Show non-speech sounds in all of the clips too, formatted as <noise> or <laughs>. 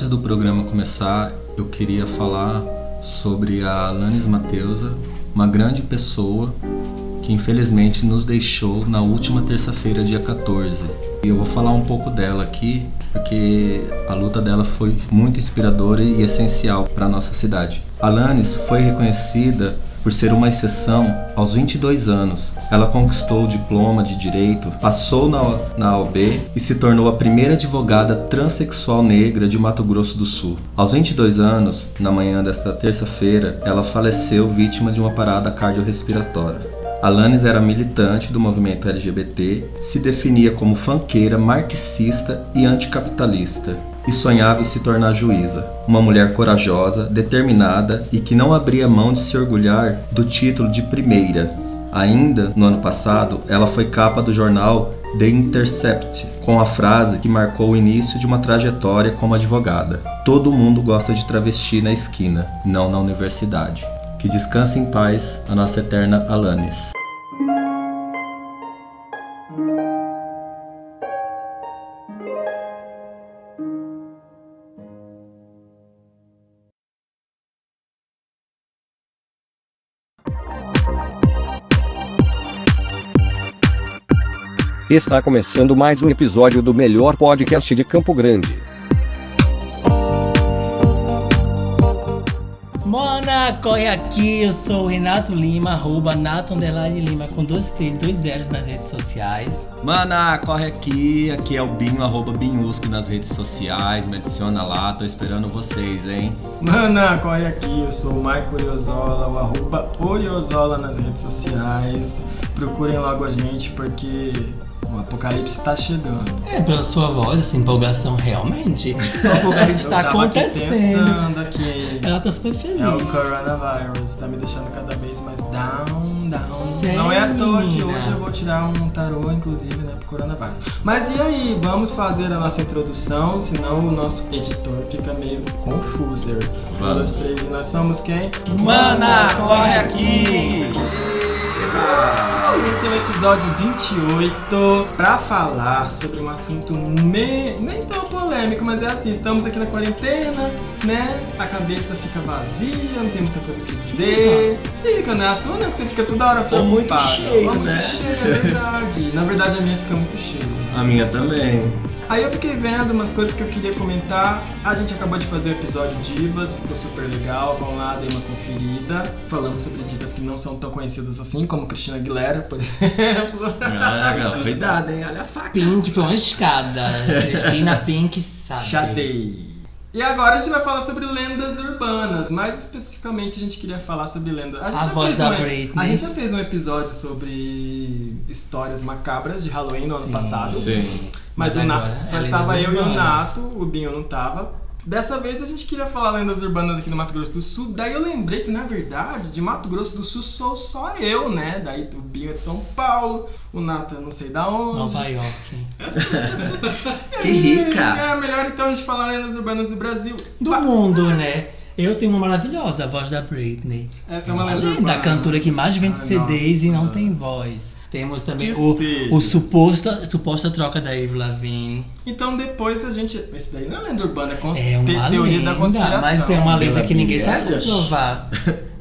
Antes do programa começar, eu queria falar sobre a Alanis Mateusa, uma grande pessoa que infelizmente nos deixou na última terça-feira, dia 14. E eu vou falar um pouco dela aqui, porque a luta dela foi muito inspiradora e essencial para nossa cidade. Alanis foi reconhecida por ser uma exceção aos 22 anos. Ela conquistou o diploma de direito, passou na, na OB e se tornou a primeira advogada transexual negra de Mato Grosso do Sul. Aos 22 anos, na manhã desta terça-feira, ela faleceu vítima de uma parada cardiorrespiratória. Alanis era militante do movimento LGBT, se definia como fanqueira, marxista e anticapitalista e sonhava em se tornar juíza. Uma mulher corajosa, determinada e que não abria mão de se orgulhar do título de primeira. Ainda no ano passado, ela foi capa do jornal The Intercept, com a frase que marcou o início de uma trajetória como advogada: Todo mundo gosta de travesti na esquina, não na universidade. Que descanse em paz a nossa eterna Alanis. Está começando mais um episódio do melhor podcast de Campo Grande. Mana, corre aqui, eu sou o Renato Lima, arroba Nato Lima, com dois T, dois L's nas redes sociais. Mana, corre aqui, aqui é o Binho, arroba Binhusco nas redes sociais, me adiciona lá, tô esperando vocês, hein? Mana, corre aqui, eu sou o Maico Oriozola, o arroba Oriozola nas redes sociais. Procurem logo a gente, porque o apocalipse tá chegando. É, pela sua voz, essa empolgação, realmente. <laughs> O apocalipse tá acontecendo. Aqui aqui, Ela tá super feliz. É o coronavirus, tá me deixando cada vez mais down, down. Sério, Não é à toa que hoje eu vou tirar um tarô, inclusive, né, pro coronavírus. Mas e aí, vamos fazer a nossa introdução, senão o nosso editor fica meio confuso. Um, Vamos. dois, três, e nós somos quem? Mana, corre aqui! Esse é o episódio 28 pra falar sobre um assunto me... nem tão polêmico, mas é assim, estamos aqui na quarentena, né? A cabeça fica vazia, não tem muita coisa pra dizer. Fica, né? A sua não, que você fica toda hora Ou muito preocupada. cheio, Ou muito né? cheio, é verdade. Na verdade a minha fica muito cheia. A minha também. Aí eu fiquei vendo umas coisas que eu queria comentar. A gente acabou de fazer o episódio Divas, ficou super legal. Vão lá, dê uma conferida. Falamos sobre divas que não são tão conhecidas assim, como Cristina Aguilera, por <laughs> exemplo. Ah, cuidado, hein? Olha a faca. Pink foi uma escada. <laughs> Cristina Pink sabe. Chadei. E agora a gente vai falar sobre lendas urbanas. Mais especificamente, a gente queria falar sobre lendas. A já voz da um- Britney. A gente já fez um episódio sobre histórias macabras de Halloween no ano Sim. passado. Sim. Mas, Mas o Na- agora só é estava eu e o urbanas. Nato, o Binho não tava. Dessa vez a gente queria falar lendas urbanas aqui no Mato Grosso do Sul. Daí eu lembrei que, na verdade, de Mato Grosso do Sul sou só eu, né? Daí o Binho é de São Paulo, o Nato eu não sei da onde. Nova York. <laughs> Que rica. É melhor então a gente falar lendas urbanas do Brasil. Do Pa- mundo, né? Eu tenho uma maravilhosa, a voz da Britney. Essa é uma lenda lenda, urbana. a cantora que mais vende Ai, CDs e não nossa. tem voz. Temos também Que o, seja. o suposta, suposta troca da Avril Lavigne. Então depois a gente. Isso daí não é lenda urbana, é, cons... É uma te- teoria lenda, da conspiração. mas é uma lenda que ninguém sabe comprovar.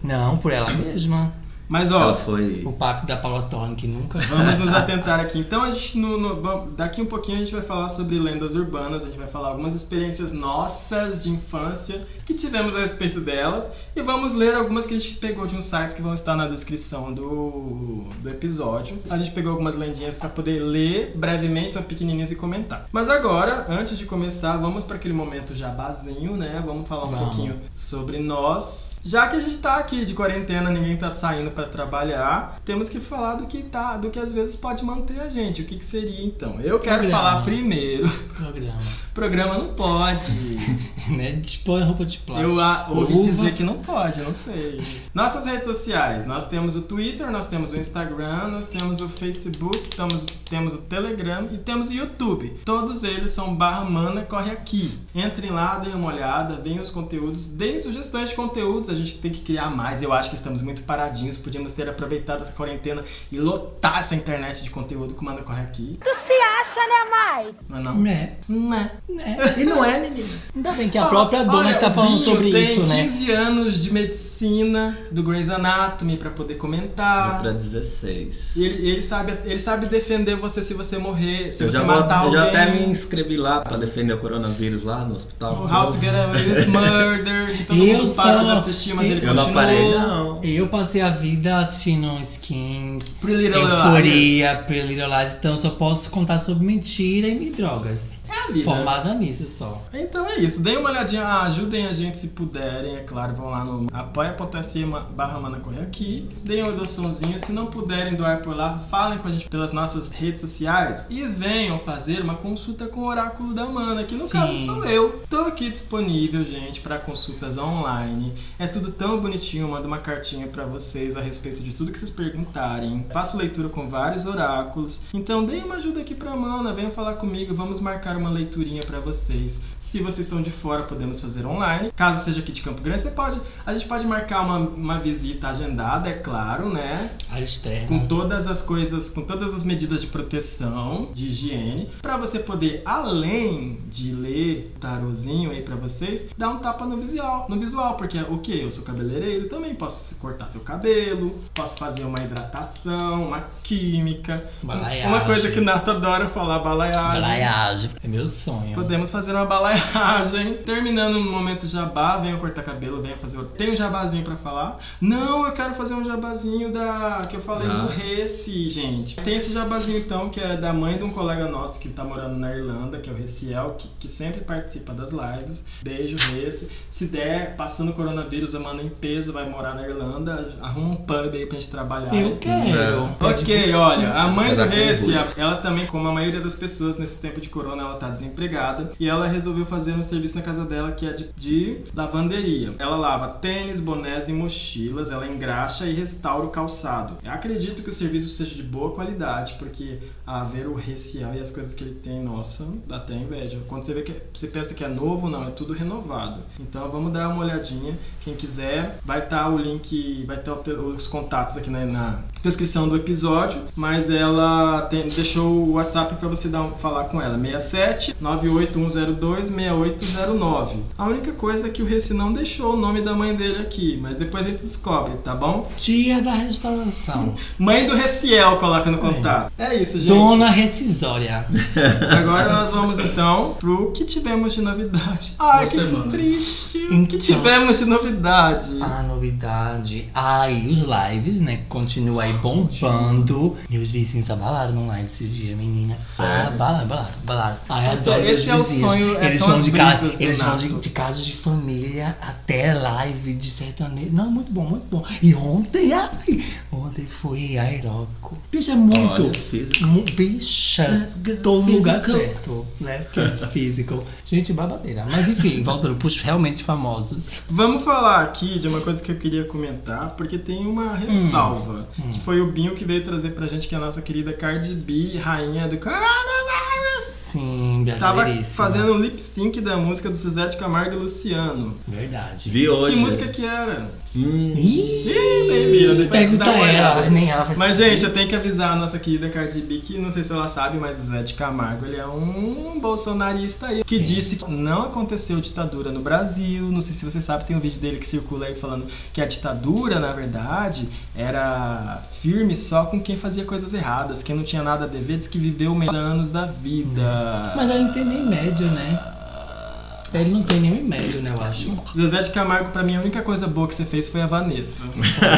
Não, por ela mesma. Mas ó, Ela foi. O pacto da Paula Thorne, que nunca... <laughs> Vamos nos atentar aqui. Então, a gente no, no- daqui um pouquinho a gente vai falar sobre lendas urbanas, a gente vai falar algumas experiências nossas de infância que tivemos a respeito delas e vamos ler algumas que a gente pegou de uns sites que vão estar na descrição do, do episódio. A gente pegou algumas lendinhas para poder ler brevemente, são pequenininhas e comentar. Mas agora, antes de começar, vamos para aquele momento jabazinho, né? Vamos falar um Vamos. pouquinho sobre nós. Já que a gente tá aqui de quarentena, ninguém tá saindo para trabalhar, temos que falar do que tá, do que às vezes pode manter a gente. O que, que seria então? Eu quero Programa. falar primeiro. Programa. <laughs> Programa não pode. <laughs> né? Dispõe roupa de plástico. Eu a- ouvi Luva. dizer que não pode, não sei. Nossas redes sociais, nós temos o Twitter, nós temos o Instagram, nós temos o Facebook, temos, temos o Telegram e temos o YouTube. Todos eles são barra mana corre aqui. Entrem lá, deem uma olhada, veem os conteúdos, deem sugestões de conteúdos, a gente tem que criar mais. Eu acho que estamos muito paradinhos podíamos ter aproveitado essa quarentena e lotar essa internet de conteúdo que manda correr aqui. Tu se acha, né, mãe? Não é não? É, Não é. é. E não é, menina. Ainda bem que a própria dona Olha, que tá falando Binho sobre tem isso, né? 15 anos de medicina do Grey's Anatomy pra poder comentar. Pra 16. E ele, ele sabe, ele sabe defender você se você morrer, se Eu você já, vou, matar eu já alguém. até me inscrevi lá pra defender o coronavírus lá no hospital. O How to Get Away with <laughs> Murder, que todo Eu mundo parou de só- assistir, mas ele Eu não continuou. parei, não. Eu passei a vida skins, Pretty Little Liars. euforia, Pretty Little Lies, então só posso contar sobre mentira e drogas. É a vida. Formada nisso só. Então é isso, deem uma olhadinha, ajudem a gente se puderem, é claro, vão lá no apoia.se barra Mana Correr aqui, deem uma doaçãozinha, se não puderem doar por lá, falem com a gente pelas nossas redes sociais e venham fazer uma consulta com o Oráculo da Mana, que no Sim. caso sou eu. Tô aqui disponível, gente, para consultas online. É tudo tão bonitinho, mando uma cartinha para vocês a respeito de tudo que vocês perguntarem. Faço leitura com vários oráculos. Então deem uma ajuda aqui pra Mana, venham falar comigo, vamos marcar uma leiturinha para vocês. Se vocês são de fora, podemos fazer online. Caso seja aqui de Campo Grande, você pode, a gente pode marcar uma, uma visita agendada, é claro, né? Área externa. com todas as coisas, com todas as medidas de proteção, de higiene, pra você poder, além de ler tarozinho aí pra vocês, dar um tapa no visual, no visual, porque o que? Eu sou cabeleireiro, também posso cortar seu cabelo, posso fazer uma hidratação, uma química, Balaiagem. uma coisa que o Nato adora falar, balaiagem. Balaiagem. É meu sonho. Podemos fazer uma balaiagem. <laughs> Terminando o momento jabá, venham cortar cabelo, venham fazer outro. Tem um jabazinho pra falar? Não, eu quero fazer um jabazinho da que eu falei Ah. do Reci, gente. Tem esse jabazinho então que é da mãe de um colega nosso que tá morando na Irlanda, que é o Reciel, que, que sempre participa das lives. Beijo, Reci. Se der, passando o coronavírus, a mana em peso vai morar na Irlanda, arruma um pub aí pra gente trabalhar. Eu quero. Ok, olha, a mãe do Reci, ela também, como a maioria das pessoas nesse tempo de corona, ela tá desempregada e ela resolveu fazer um serviço na casa dela que é de, de lavanderia. Ela lava tênis, bonés e mochilas, ela engraxa e restaura o calçado. Eu acredito que o serviço seja de boa qualidade, porque a ver o Reciel e as coisas que ele tem, nossa, dá até inveja. Quando você vê que você pensa que é novo, não, é tudo renovado. Então vamos dar uma olhadinha. Quem quiser, vai estar o link, vai estar os contatos aqui na, na descrição do episódio, mas ela tem- deixou o WhatsApp para você dar falar com ela, 67 98102 6809. A única coisa é que o Reci não deixou o nome da mãe dele aqui, mas depois a gente descobre, tá bom? Dia da restauração. Mãe do Reciel coloca no contato. É isso, gente. Dona Recisória. <laughs> Agora nós vamos então pro que tivemos de novidade. Ai, que semana. triste. O Então. que tivemos de novidade? A novidade. Ai, os lives, né? Continua aí bombando. Meus vizinhos abalaram no live esses dias, menina. Ah, abalaram, abalaram, abalaram. Ai, Esse- adoro esse meus é o sonho, é- Eles são de casa, eles vão de, de casos de família até live de sertanejo. Não, muito bom, muito bom. E ontem, ai, ontem foi aeróbico. Bicho, é muito. Olha. Mu- Bicha, tô no lugar certo. Let's get physical. Gente, babadeira. Mas enfim, <laughs> voltando pros realmente famosos. Vamos falar aqui de uma coisa que eu queria comentar, porque tem uma ressalva. Hum. Que foi o Binho que veio trazer pra gente, que é a nossa querida Cardi B, rainha do coronavírus. Sim, Tava fazendo um lip sync da música do Zezé de Camargo e Luciano. Verdade. Vi hoje. Que música que era? Hum, Ih, Ih, nem depois pergunta dá uma ela, olhada. nem ela vai Mas, saber. gente, eu tenho que avisar a nossa querida Cardi B que não sei se ela sabe, mas o Zé de Camargo ele é um bolsonarista aí que disse que não aconteceu ditadura no Brasil. Não sei se você sabe, tem um vídeo dele que circula aí falando que a ditadura, na verdade, era firme só com quem fazia coisas erradas. Quem não tinha nada a dever diz que viveu menos anos da vida. Mas ele não tem nem médio, né? Ele não tem nem médio, né, eu acho. Zezé de Camargo, pra mim, a única coisa boa que você fez foi a Vanessa.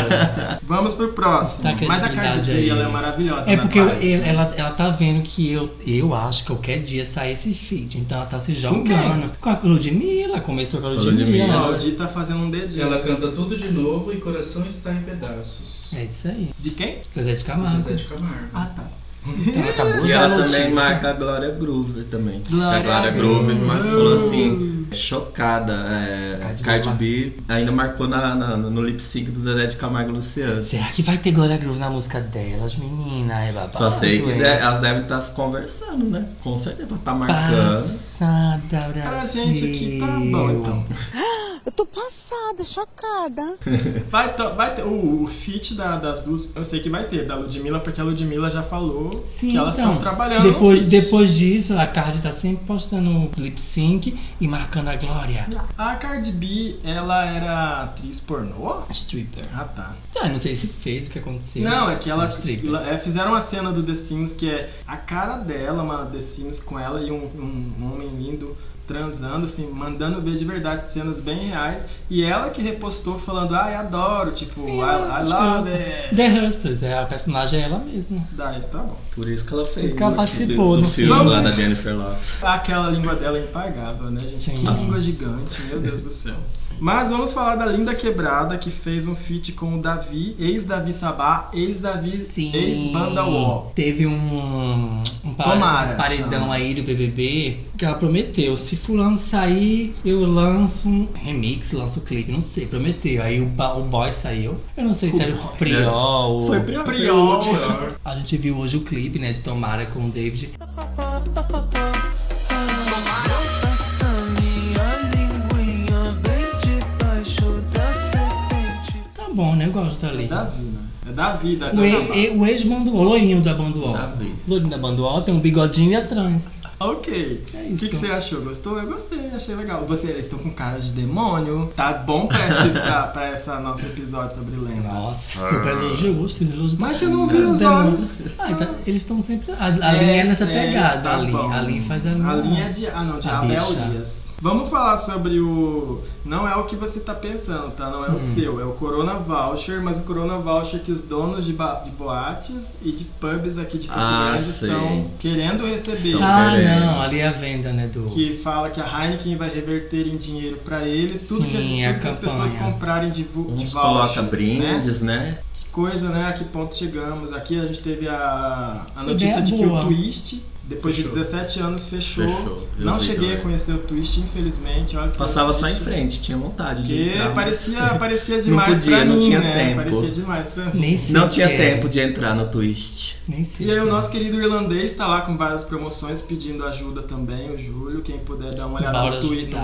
<laughs> Vamos pro próximo. Dá Mas a Cardi B, ela é maravilhosa. É porque eu- ela, ela tá vendo que eu, eu acho que qualquer dia sai esse feat. Então ela tá se jogando. Com, a Ludmilla, começou com a Ludmilla. Ludmilla. Ó, o Di tá fazendo um dedinho. Ela canta tudo de novo e coração está em pedaços. É isso aí. De quem? Zezé de Camargo. Zezé de Camargo. Ah, tá. Então, acabou E ela notícia. também marca a Glória Groover também. Glória a Glória Groover Groover. falou assim, chocada. É, Cardi Cardi, B B ainda marcou na, na- no lip sync do Zezé de Camargo e Luciano. Será que vai ter Glória Groove na música delas, menina? É babado, Só sei que de- elas devem estar se conversando, né? Com certeza pra estar marcando. Passada, Brasil. Pra gente aqui tá bom, então. <laughs> Eu tô passada, chocada. <laughs> Vai, to- vai ter o, o feat da- das duas. Eu sei que vai ter, da Ludmilla, porque a Ludmilla já falou Sim, que elas então, estão trabalhando. depois, depois disso, a Cardi tá sempre postando lip sync e marcando a Glória. A Cardi B, ela era atriz pornô? Stripper. Ah, tá. Ah, não sei se fez o que aconteceu. Não, é que ela, Stripper. ela- é, fizeram uma cena do The Sims que é a cara dela, uma The Sims com ela e um, um- um homem lindo transando, assim, mandando ver de verdade cenas bem reais. E ela que repostou falando, ai, adoro, tipo, Sim, I, I love it. The Hustlers, é, a personagem é ela mesma. Daí, tá bom. Por isso que ela fez. isso que ela participou do no filme filme. lá da Jennifer Lopes. Aquela língua dela é impagável, né, gente? Sim. Que língua gigante, meu Deus do céu. Mas vamos falar da Linda Quebrada, que fez um feat com o Davi, ex-Davi Sabá, ex-Davi, ex-Banda Wall. Teve um, um um paredão chama. aí do BBB que ela prometeu: se fulano sair, eu lanço um remix, lanço o clipe, não sei, prometeu. Aí o, o boy saiu. Eu não sei se era o Priol. ou- Foi Priol. Priol. <laughs> A gente viu hoje o clipe, né, de Tomara com o David. Tá bom, né? Eu gosto É ali. Davi, né? É Davi, Davi O, e- o ex-banduol, o loirinho da banduol. Davi. Loirinho da banduol tem um bigodinho e a trans. Ok. É O isso. que, que você achou? Gostou? Eu gostei, achei legal. Você, eles estão com cara de demônio. Tá bom pra esse, <laughs> pra, pra essa nosso episódio sobre lenda. Nossa, super elogio, super elogio. Mas você não viu os demônios. olhos. Ah, então, eles estão sempre. A, a linha é nessa pegada. tá a, linha, a linha faz a linha. A linha é de. Ah, não, de Abel. Dias. Vamos falar sobre o. Não é o que você tá pensando, tá? Não é Hum. o seu, é o Corona Voucher, mas o Corona Voucher que os donos de, ba- de boates e de pubs aqui de Campo Ah, Grande sei. estão querendo receber. Estão Ah, querendo. não, ali é a venda, né? Do. Que fala que a Heineken vai reverter em dinheiro pra eles tudo, que, a Sim, gente- a tudo que as pessoas campanha. comprarem de, vo- de Uns vouchers, coloca né? brindes, né? Que coisa, né? A que ponto chegamos? Aqui a gente teve a, a notícia é de que o Twist, depois Fechou. de 17 anos, fechou. Fechou. Não vi cheguei também. a conhecer o Twist, infelizmente. Olha Passava só em frente, tinha vontade de entrar. parecia, <laughs> parecia demais podia, pra não mim, tinha né? tempo. Parecia demais pra mim. Nem sei Não tinha é. tempo de entrar no twist. Nem sei. E aí o é. nosso querido irlandês tá lá com várias promoções pedindo ajuda também, o Júlio. Quem puder dar uma olhada Bora no Twitter.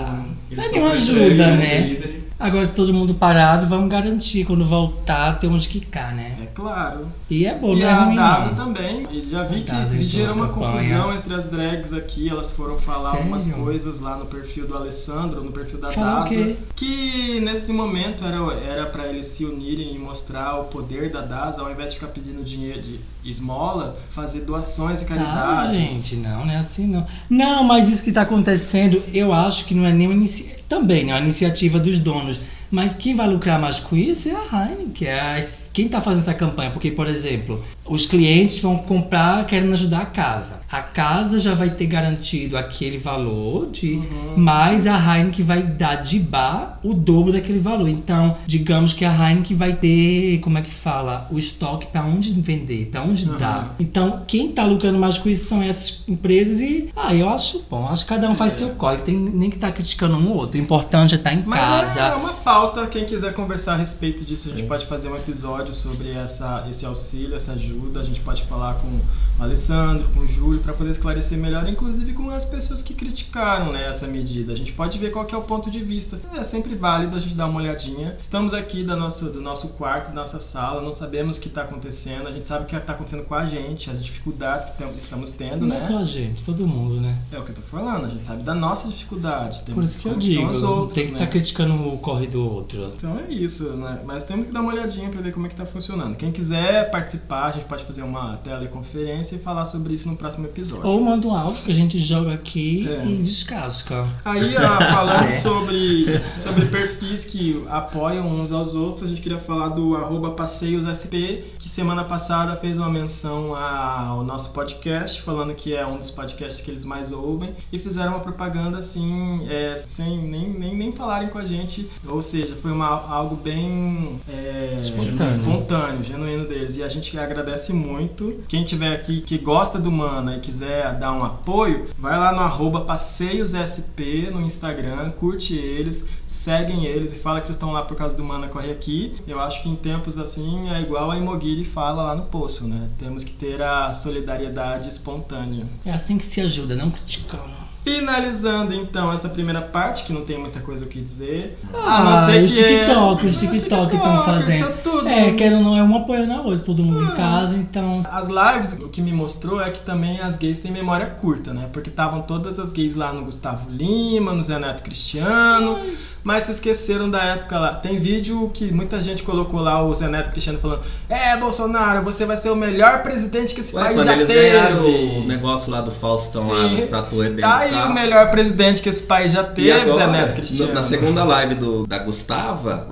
Mas não crescendo, ajuda, né? né? Agora todo mundo parado, vamos garantir quando voltar ter onde quicar, né? É claro. E é bom, E não é a ruim Daza não. também. E já vi A que Daza gerou uma confusão entre as drags aqui. Elas foram falar Sério? algumas coisas lá no perfil do Alessandro, no perfil da Falar o Daza. quê? Que nesse momento era, era pra eles se unirem e mostrar o poder da Daza, ao invés de ficar pedindo dinheiro de esmola, fazer doações e Ah, caridades. gente, não, não é assim não. Não, mas isso que tá acontecendo, eu acho que não é nenhuma iniciativa. Também, né? A iniciativa dos donos. Mas quem vai lucrar mais com isso é a Heineken. É a- quem tá fazendo essa campanha. Porque, por exemplo, os clientes vão comprar querendo ajudar a casa. A casa já vai ter garantido aquele valor de. Uhum. Mas a Heineken vai dar de bar o dobro daquele valor. Então, digamos que a Heineken vai ter, como é que fala, o estoque para onde vender, para onde Uhum. dar. Então, quem tá lucrando mais com isso são essas empresas e, ah, eu acho bom. Acho que cada um faz É. seu código. Tem nem que tá criticando um ou outro. O importante é estar em Mas casa. é uma pauta, quem quiser conversar a respeito disso, a gente pode fazer um episódio sobre essa, esse auxílio, essa ajuda. A gente pode falar com o Alessandro, com o Júlio, para poder esclarecer melhor, inclusive com as pessoas que criticaram né, essa medida. A gente pode ver qual é o ponto de vista. É sempre válido a gente dar uma olhadinha. Estamos aqui da nossa, do nosso quarto, da nossa sala, não sabemos o que está acontecendo, a gente sabe o que está acontecendo com a gente, as dificuldades que estamos tendo, Não né? é só a gente, todo mundo, né? É o que eu tô falando, a gente sabe da nossa dificuldade. Por isso que eu digo, os outros, tem que né? estar criticando o corre do outro. Então é isso, né? Mas temos que dar uma olhadinha pra ver como é que tá funcionando. Quem quiser participar, a gente pode fazer uma teleconferência e falar sobre isso no próximo episódio. Ou manda um áudio que a gente joga aqui É. e descasca. Aí, ó, <laughs> falando É. sobre, sobre perfis que apoiam uns aos outros, a gente queria falar do arroba passeiosSP, que semana passada fez uma menção ao nosso podcast, falando que é um dos podcasts que eles mais ouvem, e fizeram uma propaganda assim, é, sem nem, nem, nem falarem com a gente, ou seja, foi uma, algo bem é, Espontâneo. Espontâneo, genuíno deles. E a gente agradece muito. Quem tiver aqui que gosta do Mana e quiser dar um apoio, vai lá no arroba passeiosSP no Instagram, curte eles, seguem eles e fala que vocês estão lá por causa do Mana Corre Aqui. Eu acho que em tempos assim é igual a Imogiri fala lá no poço, né? Temos que ter a solidariedade espontânea. É assim que se ajuda, não criticando. Finalizando então essa primeira parte, que não tem muita coisa o que dizer. Ah, os que é- TikTok, os <laughs> Os TikTok estão fazendo. tá tudo. É, querendo não, é um apoiando a outra, todo mundo Ah. em casa, então. As lives, o que me mostrou é que também as gays têm memória curta, né? Porque estavam todas as gays lá no Gustavo Lima, no Zé Neto Cristiano, mas se esqueceram da época lá. Tem vídeo que muita gente colocou lá o Zé Neto Cristiano falando: É, Bolsonaro, você vai ser o melhor presidente que esse Ué, país quando já eles teve. ganharam o negócio lá do Faustão, lá, Sim. dos tatuês dentro Tá do aí o melhor presidente que esse país já teve, Zé agora, Neto no- Cristiano. na segunda live do, da Gustava,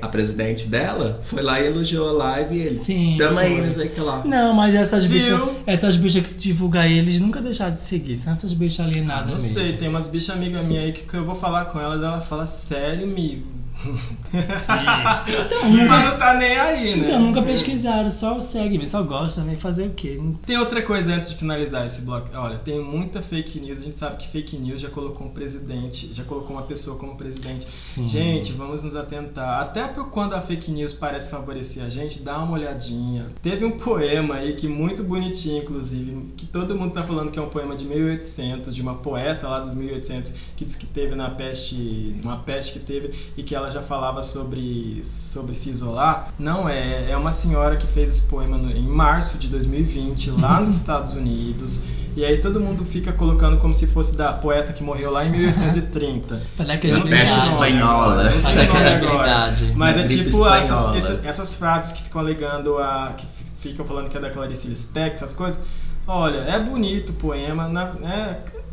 a presidente dela, foi lá e elogiou a live e ele. Sim. Tamo aí, não sei o que lá. Não, mas essas bichas, essas bichas que divulgam eles nunca deixaram de seguir. São essas bichas alienadas Não mesmo. sei, tem umas bichas amigas minhas aí que, que eu vou falar com elas, ela fala sério, amigo. Então, Mas nunca, não tá nem aí, né? então, nunca pesquisaram, só segue, só gosta também fazer o quê? Tem outra coisa antes de finalizar esse bloco. Olha, tem muita fake news. A gente sabe que fake news já colocou um presidente, já colocou uma pessoa como presidente. Sim. Gente, vamos nos atentar. Até pro quando a fake news parece favorecer a gente, dá uma olhadinha. Teve um poema aí que muito bonitinho, inclusive, que todo mundo tá falando que é um poema de 1800, de uma poeta lá dos 1800, que diz que teve na peste, uma peste que teve e que ela já falava sobre sobre se isolar. Não é, é uma senhora que fez esse poema no- em março de 2020 lá nos <laughs> Estados Unidos. E aí todo mundo fica colocando como se fosse da poeta que morreu lá em 1830. Pra dar credibilidade. espanhola. dar credibilidade. Mas é tipo essas, essas frases que ficam alegando a. que fi- ficam falando que é da Clarice Lispector, essas coisas. Olha, é bonito o poema, na-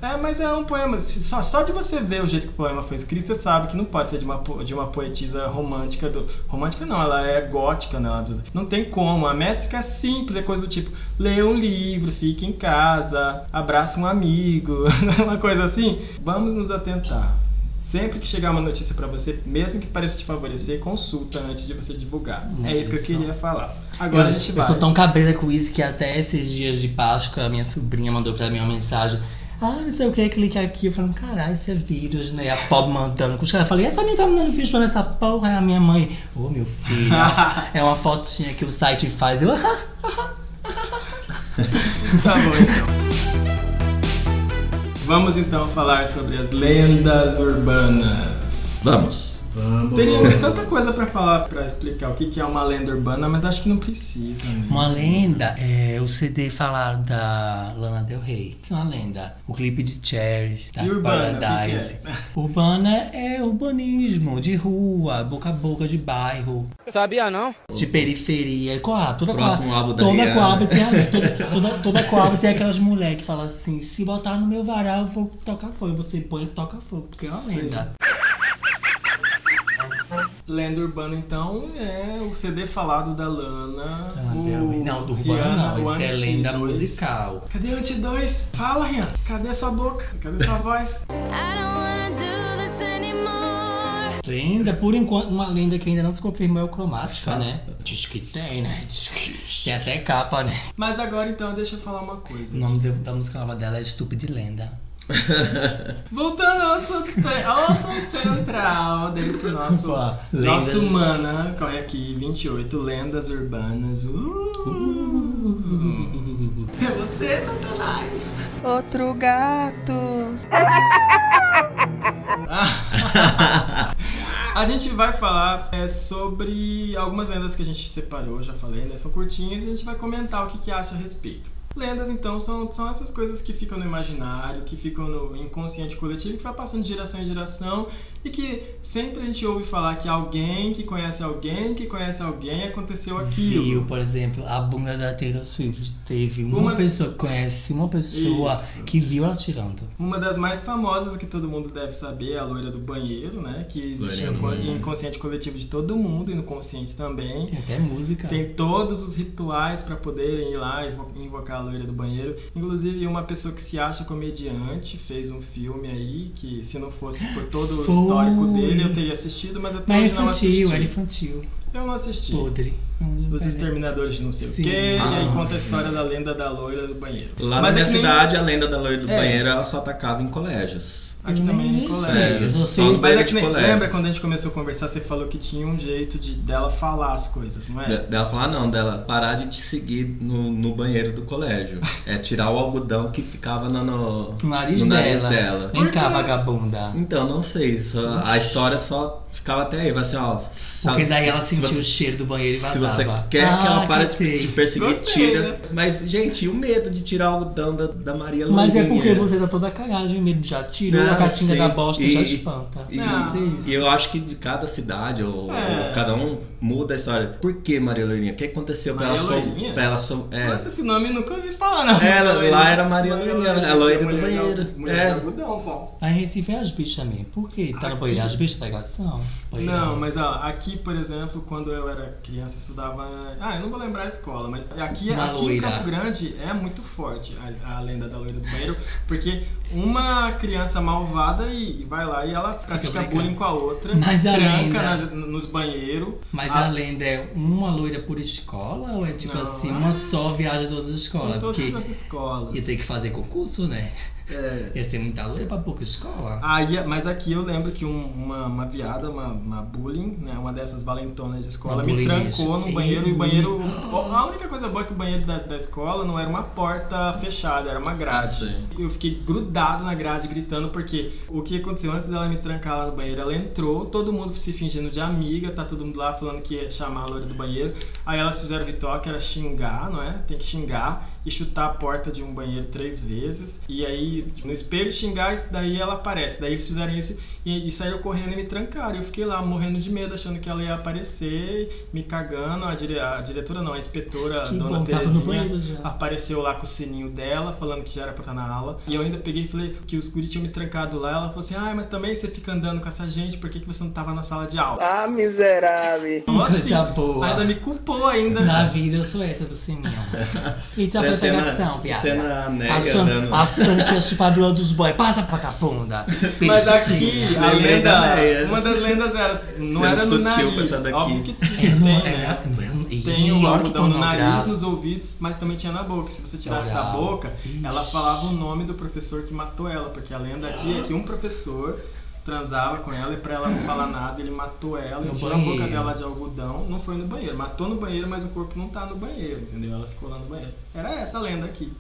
é, mas é um poema. Só, só de você ver o jeito que o poema foi escrito, você sabe que não pode ser de uma, de uma poetisa romântica. Do, romântica não, ela é gótica, né? Não tem como. A métrica é simples, é coisa do tipo: leia um livro, fique em casa, abraça um amigo, <laughs> uma coisa assim. Vamos nos atentar. Sempre que chegar uma notícia pra você, mesmo que pareça te favorecer, consulta antes de você divulgar. É isso que eu queria falar. Agora eu, a gente eu vai. sou tão cabreira com isso que até esses dias de Páscoa a minha sobrinha mandou pra mim uma mensagem. Ah, não sei o que, clica aqui. Eu falei, caralho, isso é vírus, né? A pobre mandando. Com os caras, eu falei, essa minha tá mandando vídeo pra essa porra. Aí a minha mãe, ô meu filho, é uma fotinha que o site faz. Eu, <laughs> ah, Tá bom então. Vamos então falar sobre as lendas urbanas. Vamos. Vamos. Teríamos tanta coisa pra falar, pra explicar o que que é uma lenda urbana, mas acho que não precisa. Né? Uma lenda é o CD falar da Lana Del Rey. É uma lenda. O clipe de Cherry, da E urbana, que Paradise. que é? <laughs> Urbana é urbanismo, de rua, boca a boca, de bairro, Sabia não? de periferia. Coab, toda Próximo Coab, álbum da toda. Coab tem, a- <laughs> toda, toda, toda Coab tem aquelas mulheres que falam assim: se botar no meu varal, eu vou tocar fogo. Você põe e toca fogo, porque é uma Sim. Lenda. Urbana, então, é o CD falado da Lana. Lana o. Não, do urbano Rihanna, não, o esse é lenda 2. musical. Cadê o T2? Fala, Rihanna. Cadê sua boca? Cadê sua voz? Lenda, por enquanto, uma lenda que ainda não se confirmou é o cromática, né? Diz que tem, né? Diz que tem até capa, né? Mas agora então, deixa eu falar uma coisa. O nome da, música nova dela é Estúpido de Lenda. <laughs> Voltando ao assunto, ao assunto central desse nosso, nosso lendas. mana, corre aqui, 28, lendas urbanas. Uh, é você, Satanás! Outro gato. <laughs> A gente vai falar é, sobre algumas lendas que a gente separou, já falei, né? São curtinhas e a gente vai comentar o que, que acha a respeito. Lendas, então, são, são essas coisas que ficam no imaginário, que ficam no inconsciente coletivo, que vai passando de geração em geração e que sempre a gente ouve falar que alguém que conhece alguém que conhece alguém aconteceu aquilo. Viu, por exemplo, a bunda da Taylor Swift. Teve uma, Uma- pessoa que conhece uma pessoa Isso. que viu ela tirando. Uma das mais famosas que todo mundo deve saber é a loira do banheiro, né? Que existe no inconsciente coletivo de todo mundo e no consciente também. Tem até música. Tem todos os rituais para poderem ir lá e invo- invocar a loira do banheiro. Inclusive, uma pessoa que se acha comediante fez um filme aí que, se não fosse por todo o. histórico dele, eu teria assistido, mas até Mas era hoje não assisti. infantil, era infantil. Eu não assisti. Podre. Os exterminadores de não sei Sim. o quê, e aí Ah. conta a história da lenda da loira do banheiro. Lá Mas na é minha que nem- cidade, a lenda da loira do É. banheiro, ela só atacava em colégios. Aqui também Nem é sei, colégio. no Mas é que nem- lembra quando a gente começou a conversar, você falou que tinha um jeito de dela falar as coisas, não é? De- Dela falar não, dela parar de te seguir no, no banheiro do colégio. <laughs> É tirar o algodão que ficava no, no, nariz, no nariz dela. dela. Vem cá, vagabunda. Então, não sei. só- a história só ficava até aí. Vai assim, ó. se- Porque daí ela se sentiu você- o cheiro do banheiro e Se vazava. você quer que ela Ah, pare de, perseguir, Gostei, tira. né? Mas, gente, e o medo de tirar o algodão da, da Maria Mas é porque você tá toda cagada de medo. Já tirou Não, a caixinha sim. da bosta, E- já espanta. E, Não. Vocês- e eu acho que de cada cidade, ou, É. ou cada um muda a história. Por que Maria Loirinha? O que aconteceu pra ela Maria pra ela som- é. Nossa, esse nome eu nunca ouvi falar, não. Ela- Maria lá era Maria Loirinha, a loira do banheiro. Mulher É. de algodão só. Aí em Recife é as bichas mesmo. Por quê? Tá no banheiro as bichas pegação? Não, mas ó, aqui, por exemplo, quando eu era criança, estudava. Ah, eu não vou lembrar a escola, mas aqui, Uma aqui em. Campo Grande é muito forte a, a lenda da loira do banheiro, porque uma criança malvada e, e vai lá e ela pratica brincando. bullying com a outra, <laughs> Mas a tranca lenda- nas- nos banheiros. Mas Ah. a lenda é uma loira por escola ou é tipo Não, assim, é- uma só viaja todas as escolas? todas Porque as escolas. ia ter que fazer concurso, né? É. Ia ser muita loira pra pouca escola. Aí, mas aqui eu lembro que um- uma, uma viada, uma, uma bullying, né, uma dessas valentonas de escola, Uma me trancou no banheiro e o Ei, banheiro. A única coisa boa é que o banheiro da, da escola não era uma porta fechada, era uma grade. Sim. Eu fiquei grudado na grade gritando porque o que aconteceu antes dela me trancar lá no banheiro, ela entrou, todo mundo se fingindo de amiga, tá todo mundo lá falando que ia chamar a loira do banheiro. Aí elas fizeram o ritual que era xingar, não é? Tem que xingar e chutar a porta de um banheiro três vezes. E aí, no espelho, xingar, e daí ela aparece. Daí eles fizeram isso e, e saíram correndo e me trancaram. Eu fiquei lá morrendo de medo, achando que ela ia aparecer, me cagando. A, dire- a diretora não, a inspetora, a Que dona bom, Terezinha, apareceu lá com o sininho dela, falando que já era pra estar na aula. E eu ainda peguei e falei que os guri tinham me trancado lá. Ela falou assim: Ah, mas também você fica andando com essa gente, por que, que você não tava na sala de aula? Ah, miserável. Então, Coisa boa. Ainda me culpou ainda. Na vida eu sou essa do sininho. Então foi Parecendo- pegação, viada. parecendo a Néia Achando, andando. achando que é chupadora dos boys. Passa pra cá, bunda. Mas aqui, a da lenda, uma das lendas era, não Sendo era no sutil nariz, com essa daqui. óbvio que É, não, tem, é, né? não é, não- Tem o algodão no nariz, nos ouvidos, mas também tinha na boca. Se você tirasse da boca, Ixi. ela falava o nome do professor que matou ela, porque a lenda aqui é que um professor transava com ela e pra ela não falar nada, ele matou ela, No enfiou a boca banheiro. dela de algodão, não foi no banheiro, matou no banheiro, mas o corpo não tá no banheiro, entendeu? Ela ficou lá no banheiro. Era essa a lenda aqui.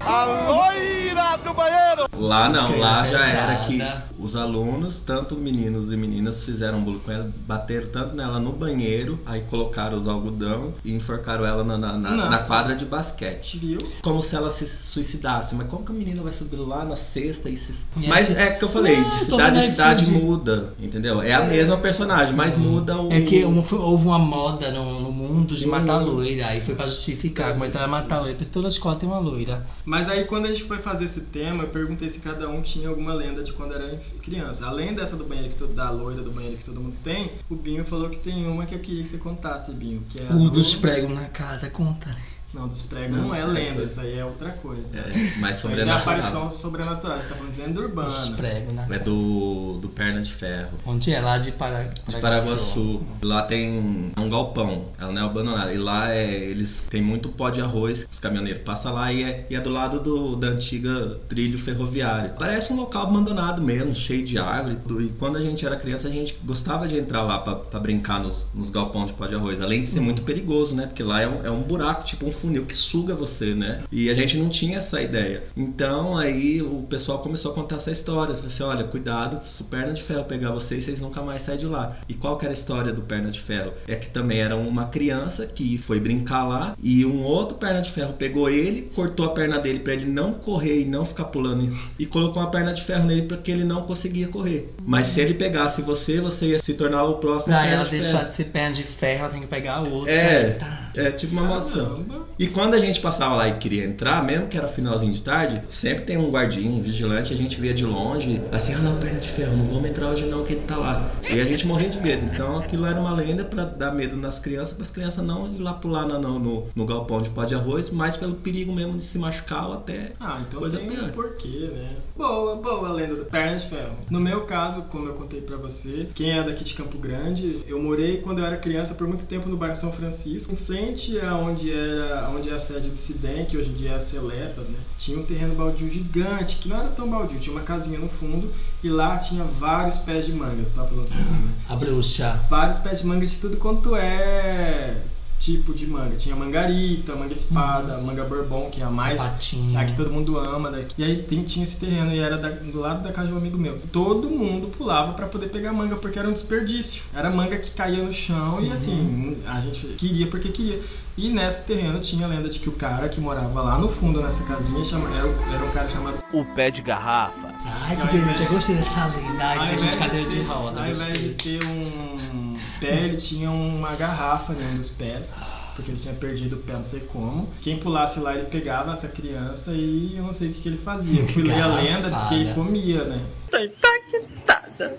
Lá não, Gente, lá que já era que os alunos, tanto meninos e meninas, fizeram bullying com ela, bateram tanto nela no banheiro, aí colocaram os algodão e enforcaram ela na, na, na- Não. na quadra de basquete. Viu? Como se ela se suicidasse. Mas como que a menina vai subir lá na sexta e se... É. Mas é que eu falei, Não, de tô cidade em cidade iFood. Muda, entendeu? É a mesma personagem, mas muda o... É que foi- houve uma moda no, no mundo de matar loira. Aí foi pra justificar. Mas ela matar loira. Porque toda escola tem uma loira. Mas aí quando a gente foi fazer esse tema, eu perguntei se cada um tinha alguma lenda de quando era criança. Além dessa do banheiro que todo, da loira do banheiro que todo mundo tem, o Binho falou que tem uma que eu queria que você contasse, Binho, que é a O do- dos pregos na casa, conta. Não, dos pregos Não, não, dos é pregos lenda, foi- isso aí é outra coisa. É, mais Isso aí já é sobrenatural. aparição sobrenatural, você tá falando de lenda urbana. Os pregos na É do, do Perna de Ferro. Onde é? Lá de Para... De Paraguaçu. Lá tem um galpão, ela não é abandonada. E lá é, eles tem muito pó de arroz, os caminhoneiros passam lá e é, e é do lado do, da antiga trilho ferroviário. Parece um local abandonado mesmo, cheio de árvore. e tudo. E quando a gente era criança, a gente gostava de entrar lá pra, pra brincar nos, nos galpões de pó de arroz. Além de ser muito perigoso, né? Porque lá é um, é um buraco, tipo um funil que suga você, né? E a gente não tinha essa ideia. Então aí o pessoal começou a contar essa história. Falei assim, olha, cuidado, se o perna de ferro pegar vocês, vocês nunca mais saem de lá. E qual que era a história do perna de ferro? É que também era uma criança que foi brincar lá e um outro perna de ferro pegou ele, cortou a perna dele para ele não correr e não ficar pulando e, colocou uma perna de ferro nele porque ele não conseguia correr. Mas se ele pegasse você, você ia se tornar o próximo Pra ela de deixar ferro. de ser perna de ferro, ela tem que pegar o outro. É. Tá. É tipo uma maçã. Caramba. E quando a gente passava lá e queria entrar, mesmo que era finalzinho de tarde, sempre tem um guardinha, um vigilante, a gente via de longe, assim, ah não, perna de ferro, não vamos entrar hoje não, que ele tá lá. E a gente morria de medo. Então aquilo era uma lenda pra dar medo nas crianças, para as crianças não ir lá pular no, no, no, no galpão de pó de arroz, mas pelo perigo mesmo de se machucar ou até. Ah, então Coisa tem pior. um porquê, né? Boa, boa a lenda do Perna de Ferro. No meu caso, como eu contei pra você, quem é daqui de Campo Grande, eu morei quando eu era criança por muito tempo no bairro São Francisco, em frente frente a onde era onde é a sede do Cidem, que hoje em dia é a Seleta, né? Tinha um terreno baldio gigante, que não era tão baldio, tinha uma casinha no fundo e lá tinha vários pés de manga, você tava falando isso, né? A bruxa. Vários pés de manga de tudo quanto é tipo de manga. Tinha mangarita, manga espada, manga bourbon, que é a mais Sapatinho. a que todo mundo ama daqui. E aí tem- tinha esse terreno e era da- do lado da casa de um amigo meu. Todo mundo pulava pra poder pegar manga porque era um desperdício. Era manga que caía no chão e assim, a gente queria porque queria. E nesse terreno tinha a lenda de que o cara que morava lá no fundo nessa casinha chama- era, era um cara chamado O pé de garrafa. Ai, que delícia. Eu gostei dessa lenda. Ai, deixa de cadeira de roda. Ao invés de ter um pé, ele tinha uma garrafa em um dos pés. Porque ele tinha perdido o pé, não sei como. Quem pulasse lá, ele pegava essa criança e eu não sei o que, que ele fazia. Eu fui ler a lenda, disse que ele comia, né?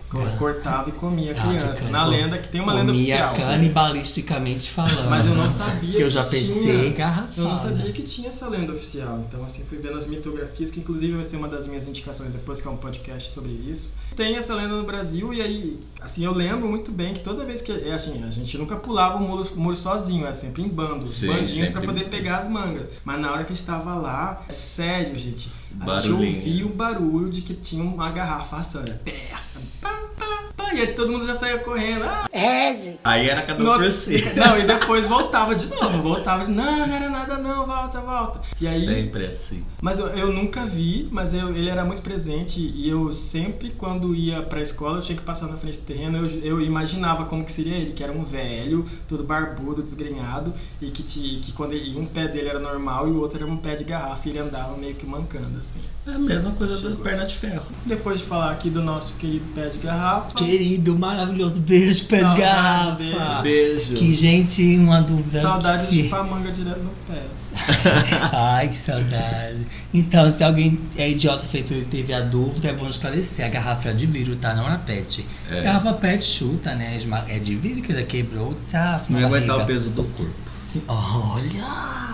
Co- Cortava e comia a Ah, criança. Na lenda, que tem uma lenda Comia oficial. canibalisticamente falando. Mas eu não sabia Que eu já que pensei tinha. garrafada. Eu não sabia que tinha essa lenda oficial. Então, assim, fui vendo as mitografias, que inclusive vai ser uma das minhas indicações depois, que é um podcast sobre isso. Tem essa lenda no Brasil, e aí, assim, eu lembro muito bem que toda vez que. É assim, a gente nunca pulava o muro, o muro sozinho, era sempre em bando, Sim, bandinhos pra sempre. poder pegar as mangas. Mas na hora que a gente tava lá, é sério, gente. A gente Barulhinho. ouvia o barulho de que tinha uma garrafa assando. Era perto. Pá, pá, pá, e aí todo mundo já saía correndo. Ah, Reze. Aí era cada um por si. <laughs> Não, e depois voltava de novo, voltava de não, não era nada não, volta, volta. E aí, Sempre assim. mas eu, eu nunca vi, mas eu- ele era muito presente e eu sempre quando ia pra escola, eu tinha que passar na frente do terreno, eu, eu imaginava como que seria ele, que era um velho, todo barbudo, desgrenhado e que, te, que quando ele, um pé dele era normal e o outro era um pé de garrafa e ele andava meio que mancando assim. É a mesma coisa da Chegou. perna de ferro. Depois de falar aqui do nosso querido pé de garrafa, Querido, maravilhoso. Beijo, pé de garrafa. dele. Beijo. Que, gente, uma dúvida. saudade de chupar manga direto no pé. <laughs> Ai, que saudade. Então, se alguém é idiota feito e teve a dúvida, é bom esclarecer. A garrafa é de vidro, tá? Não é pet. É. Garrafa pet chuta, né? É de vidro que ela quebrou, tá? Não ia aguentar barriga. o peso do corpo. Sim. Olha!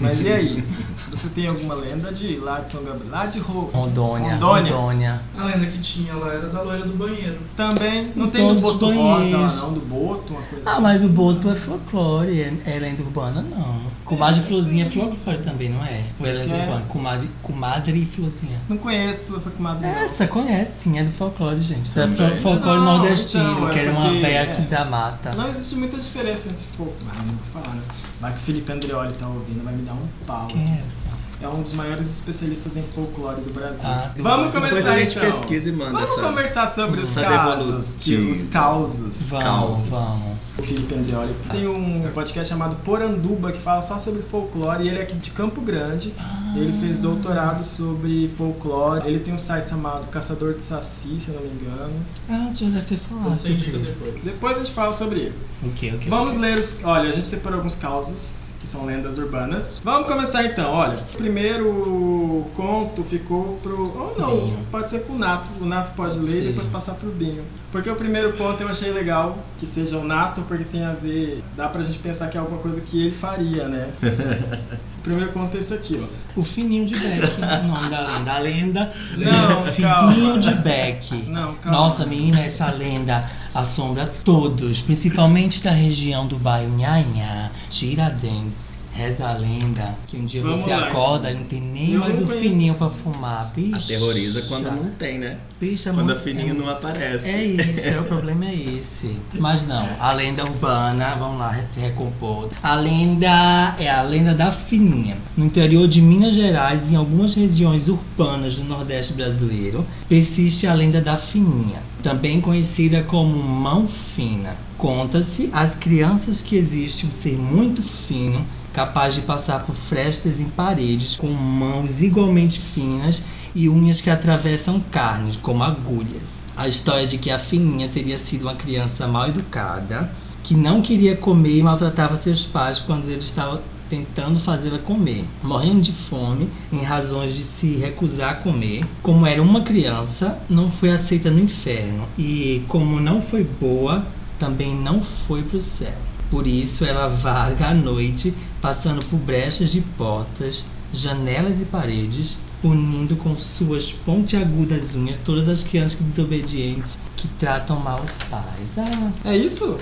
Mas e aí? Você tem alguma lenda de lá de São Gabriel? Lá de Ro... Rondônia, Rondônia. Rondônia. A lenda que tinha lá era da loira do banheiro. Também. Não Em tem do Boto Rosa lá não, do Boto, uma coisa Ah, assim. mas o boto é folclore, é, é lenda urbana, não. Comadre e Florzinha é folclore também, não é? Ou é lenda é? urbana? Comadre, comadre e Florzinha. Não conheço essa comadre não. Essa conhece, sim, é do folclore, gente. É Também. fol- folclore Não, nordestino, então, é que era uma véia é. aqui da mata. Não existe muita diferença entre folk. Ah, não vou falar, né? Vai que o Felipe Andreoli tá ouvindo, vai me dar um pau. Quem é essa? É um dos maiores especialistas em folclore do Brasil. Ah, Vamos Depois começar a gente então. pesquisa e manda Vamos essa- conversar sobre os casos, os causos. Vamos, Causos. vamos. O Felipe Andreoli tem um podcast chamado Poranduba que fala só sobre folclore e ele é aqui de Campo Grande. Ele fez doutorado sobre folclore. Ele tem um site chamado Caçador de Saci, se eu não me engano. Ah, já deve ter falado sobre isso. depois. Depois a gente fala sobre ele. O que, o que? Vamos ler os. Olha, a gente separou alguns causos são lendas urbanas. Vamos começar então. Olha, o primeiro conto ficou pro. Ou não, Binho. pode ser pro Nato. O Nato pode ler e Sim. depois passar pro Binho. Porque o primeiro conto eu achei legal que seja o Nato, porque tem a ver. Dá pra gente pensar que é alguma coisa que ele faria, né? <laughs> o primeiro conto é esse aqui, ó. O Fininho de Beck, o nome da lenda. A lenda Não, Fininho calma. de Beck. Não, calma. Nossa, menina, essa lenda assombra todos, principalmente da região do bairro Nhanhá, Tiradentes. Reza a lenda que um dia Vamos você lá, acorda e não tem nem Eu mais o conheço. fininho pra fumar. Bicha. Aterroriza quando não tem, né? Bicha, Quando a muito- fininho é não aparece. É isso, é, o problema é esse. Mas não, a lenda urbana, vamos lá, se recompor. A lenda é a lenda da fininha. No interior de Minas Gerais, em algumas regiões urbanas do Nordeste brasileiro, persiste a lenda da fininha, também conhecida como mão fina. Conta-se às crianças que existe um ser muito fino, capaz de passar por frestas em paredes com mãos igualmente finas e unhas que atravessam carnes, como agulhas. A história de que a Fininha teria sido uma criança mal educada, que não queria comer e maltratava seus pais quando eles estavam tentando fazê-la comer, morrendo de fome em razões de se recusar a comer. Como era uma criança, não foi aceita no inferno e, como não foi boa, também não foi para o céu. Por isso ela vaga à noite, passando por brechas de portas, janelas e paredes, unindo com suas pontiagudas unhas todas as crianças desobedientes que tratam mal os pais. Ah, É isso?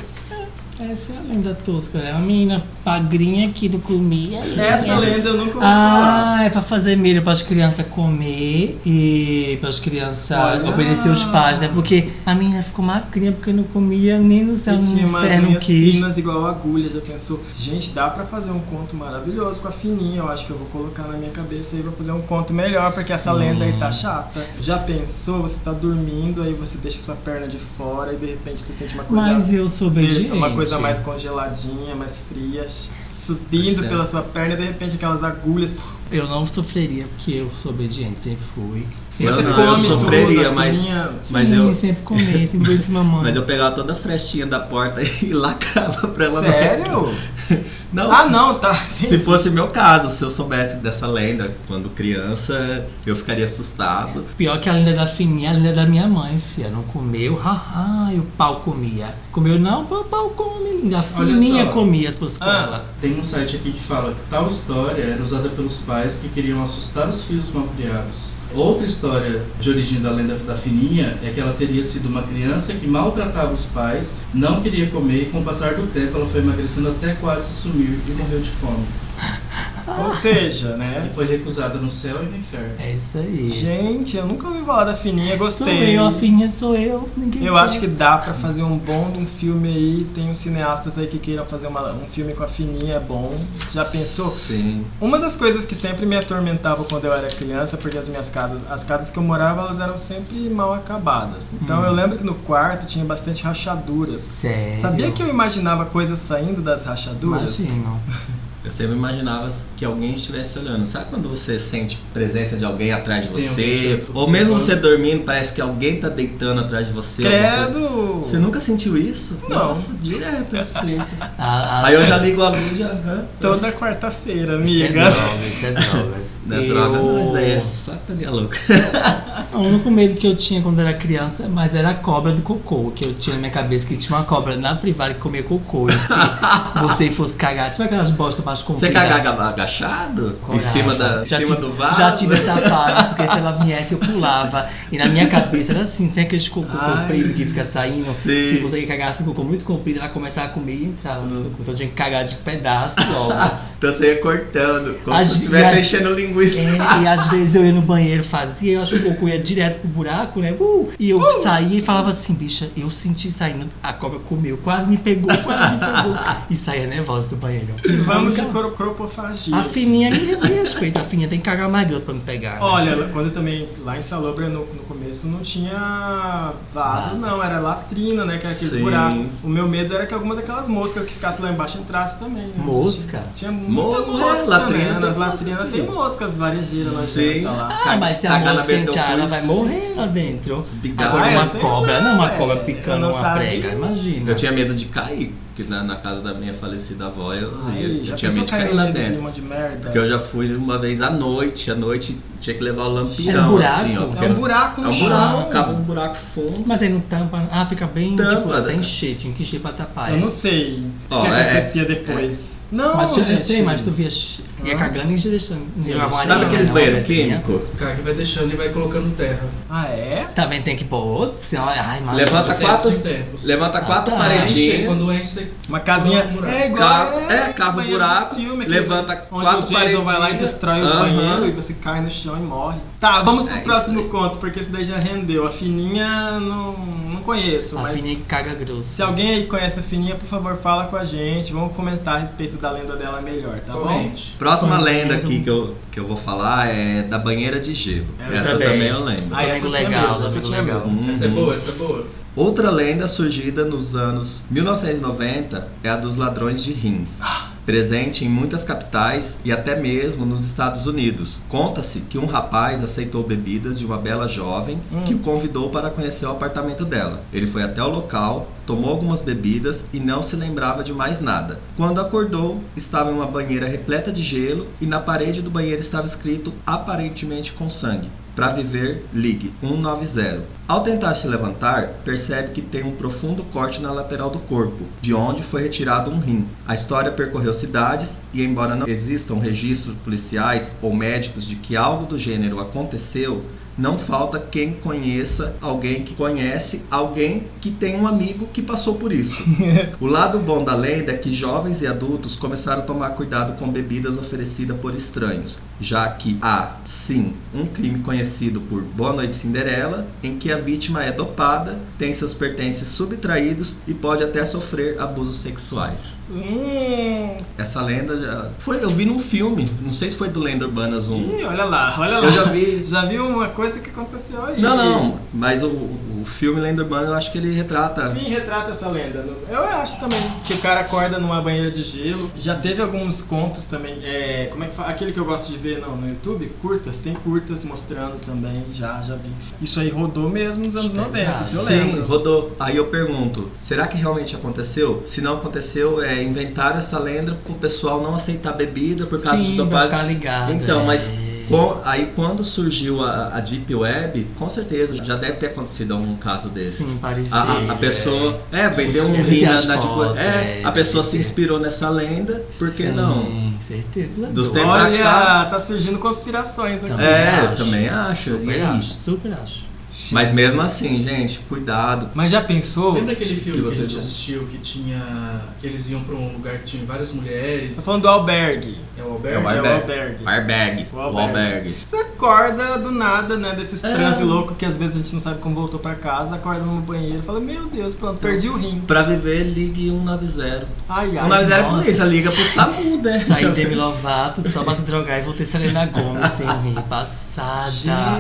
Essa é a lenda tosca, né? A menina magrinha que não comia. e- Essa lenda eu nunca ouvi falar. Ah, é pra fazer milho para as crianças comer e para as crianças obedecer os pais, né? Porque a menina ficou magrinha porque não comia nem no céu, E no tinha inferno quis. finas igual agulha, já pensou? Gente, dá pra fazer um conto maravilhoso com a fininha. Eu acho que eu vou colocar na minha cabeça aí pra fazer um conto melhor, porque essa Sim. lenda aí tá chata. Já pensou? Você tá dormindo, aí você deixa sua perna de fora e de repente você sente uma coisa. Mas eu sou obediente. Uma coisa mais congeladinha, mais fria, subindo Certo. pela sua perna e de repente aquelas agulhas. Eu não sofreria porque eu sou obediente, sempre fui. Eu você não, eu sofreria, a mas, fininha- mas Sim, eu, sempre comer, sempre disse mamãe. <laughs> mas eu pegava toda a frestinha da porta <laughs> e lacrava pra ela não- Sério? <laughs> Não, Ah, se- não, tá. Se fosse meu caso, se eu soubesse dessa lenda quando criança, eu ficaria assustado. Pior que a lenda da fininha, a lenda da minha mãe, filha. Não comeu, haha, e o pau comia. Comeu não, o pau come, linda. A fininha comia se fosse com Ah. ela. Tem um site aqui que fala que tal história era usada pelos pais que queriam assustar os filhos mal criados. Outra história de origem da lenda da Fininha é que ela teria sido uma criança que maltratava os pais, não queria comer e com o passar do tempo ela foi emagrecendo até quase sumir e morreu de fome. Ou seja, E né? foi recusada no céu e no inferno. É isso aí. Gente, eu nunca ouvi falar da fininha, Sou gostei. eu, a fininha sou eu. Ninguém Eu quer. acho que dá pra fazer um bom de um filme aí. Tem uns cineastas aí que queiram fazer uma- um filme com a fininha, é bom. Já pensou? Sim. Uma das coisas que sempre me atormentava quando eu era criança, porque as minhas casas, as casas que eu morava, elas eram sempre mal acabadas. Então Hum. eu lembro que no quarto tinha bastante rachaduras. Sério. Sabia que eu imaginava coisas saindo das rachaduras? Imagino. <laughs> Eu sempre imaginava que alguém estivesse olhando. Sabe quando você sente presença de alguém atrás de você? Ou mesmo você dormindo, parece que alguém tá deitando atrás de você. Credo! Você nunca sentiu isso? Não. Nossa, direto assim. A- <laughs> a- Aí eu já ligo a luz e já. Toda quarta-feira, Isso é amiga. drogas, isso é drogas. <laughs> Não é droga, não, isso daí é satania louca. <laughs> O único medo que eu tinha quando era criança, mas era a cobra do cocô, que eu tinha na minha cabeça que tinha uma cobra na privada que comia cocô. E se <laughs> você fosse cagar, tipo aquelas bostas mais Você compridas. cagava agachado? Em Coragem. cima, da, em Já cima tive- do vaso? Já tive essa fase, porque se ela viesse eu pulava. E na minha cabeça era assim, tem aqueles cocô Ai. comprido que fica saindo. Se você cagasse um cocô muito comprido, ela começava a comer e entrava no seu cu. Então eu tinha que cagar de pedaço logo. <laughs> Então você ia cortando, como As- se estivesse enchendo linguiça. É, e às vezes eu ia no banheiro, fazia, eu acho que o cocô ia direto pro buraco, né? Uh! e eu saía e falava assim, bicha, eu senti saindo, a cobra comeu, quase me pegou, quase me pegou. <laughs> E saía nervosa do banheiro. Vamos de cro- cropofagia. A fininha me, me respeita, a fininha tem que cagar mais grosso pra me pegar. né? Olha, quando eu também, lá em Salobra, no, no começo, não tinha vaso, não, era latrina, né, que era aquele Sim. buraco. O meu medo era que alguma daquelas moscas que ficasse lá embaixo entrasse também. né? Mosca? Tinha muita Mosca, mosca, latrina né? Nas latrinas tem moscas varejeiras lá Sim. lá. Ah, mas se a mosca entrar, ela. Vai morrer lá dentro. Ah, uma cobra, não, uma é, cobra picando uma prega, imagina. Eu tinha medo de cair, porque na, na casa da minha falecida avó eu, Ai, eu, já tinha pensou medo de cair cair no lá dentro. de merda? Porque eu já fui uma vez à noite, à noite tinha que levar o lampião, Era um buraco? assim, ó. É É um buraco é no um chão. buraco, ficava um buraco fundo. Mas aí não tampa. Ah, fica bem, Tampa, tipo, até né? encher, tinha que encher pra tapar. Eu é. não sei Ó, o que é- acontecia depois. Não, Mas tu, eu sei, mas tu via, ia Ah. cagando e ia deixando. uma Sabe aqueles né, banheiros químicos? O cara que vai deixando e vai colocando terra. Ah, é? Tá vendo? Tem que pôr outro. Senão, ai, mas Levanta quatro-. Levanta quatro tá. Enche, paredinhas. Quando enche, você Uma casinha. Um buraco. É igual. Cava- é, cava um buraco, filme, levanta onde quatro o Jason vai lá e destrói o Aham. banheiro e você cai no chão e morre. Tá, vamos pro É próximo conto, porque esse daí já rendeu. A fininha não, não conheço, a mas. fininha que caga grosso. Se alguém aí conhece a Fininha, por favor, fala com a gente. Vamos comentar a respeito da lenda dela melhor, tá bom? comente. Próxima Quando lenda aqui que eu, que eu vou falar é da banheira de gelo. Essa Essa também. também eu lembro. Ah, essa legal, essa tinha legal. medo. Essa é Uhum. boa, essa é boa. Outra lenda surgida nos anos 1990 é a dos ladrões de rins. Presente em muitas capitais e até mesmo nos Estados Unidos. Conta-se que um rapaz aceitou bebidas de uma bela jovem Hum. que o convidou para conhecer o apartamento dela. Ele foi até o local, tomou algumas bebidas e não se lembrava de mais nada. Quando acordou, estava em uma banheira repleta de gelo e na parede do banheiro estava escrito aparentemente com sangue. Para viver, ligue 190. Ao tentar se levantar, percebe que tem um profundo corte na lateral do corpo, de onde foi retirado um rim. A história percorreu cidades e, embora não existam registros policiais ou médicos de que algo do gênero aconteceu, não falta quem conheça alguém que conhece alguém que tem um amigo que passou por isso. <laughs> o lado bom da lenda é que jovens e adultos começaram a tomar cuidado com bebidas oferecidas por estranhos, já que há, sim, um crime conhecido por Boa Noite Cinderela, em que a vítima é dopada, tem seus pertences subtraídos e pode até sofrer abusos sexuais. Hum, Essa lenda já foi, eu vi num filme, não sei se foi do Lenda Urbanas 1. ih, olha lá, olha lá. Eu já vi. Já viu uma coisa que aconteceu aí? Não, não, mas o, o filme Lenda Urbana eu acho que ele retrata. Sim, retrata essa lenda. Eu acho também que o cara acorda numa banheira de gelo. Já teve alguns contos também. É, como é que fala? Aquele que eu gosto de ver não, no YouTube, curtas, tem curtas mostrando também, já, já vi. Isso aí rodou mesmo nos anos 90, se eu Sim, lembro. rodou. Aí eu pergunto, será que realmente aconteceu? Se não aconteceu, é inventaram essa lenda pro pessoal não aceitar bebida por causa Sim, pra dopagem. ficar ligado. Então, é. mas com- aí quando surgiu a, a Deep Web, com certeza já deve ter acontecido algum caso desses. Sim, parecia. A, a- pessoa, é, vendeu um rim na, na Deep Web. É, é, a pessoa se ter. inspirou nessa lenda, por que Sim, não? certeza. Dos Doido. tempos pra cá. Olha, tá surgindo conspirações aqui. Também É, eu acho. também acho. Super acho, super acho. Mas mesmo assim, gente, cuidado. Mas já pensou? Lembra aquele filme Que que, você a gente viu? assistiu que tinha. que eles iam pra um lugar que tinha várias Tá mulheres? falando do albergue. É o É Alberto? o É o Albergue. albergue. Albergue. O O albergue. albergue. Você acorda do nada, né? Desses É. transe louco que às vezes a gente não sabe como voltou pra casa, acorda no banheiro e fala, meu Deus, pronto, perdi o rim. Pra viver, ligue 190. Ai, ai. 190 é polícia, liga pro SAMU, né? Saí Demi Lovato só pra se drogar e voltei Selena Gomes sem rir. <laughs> Passada.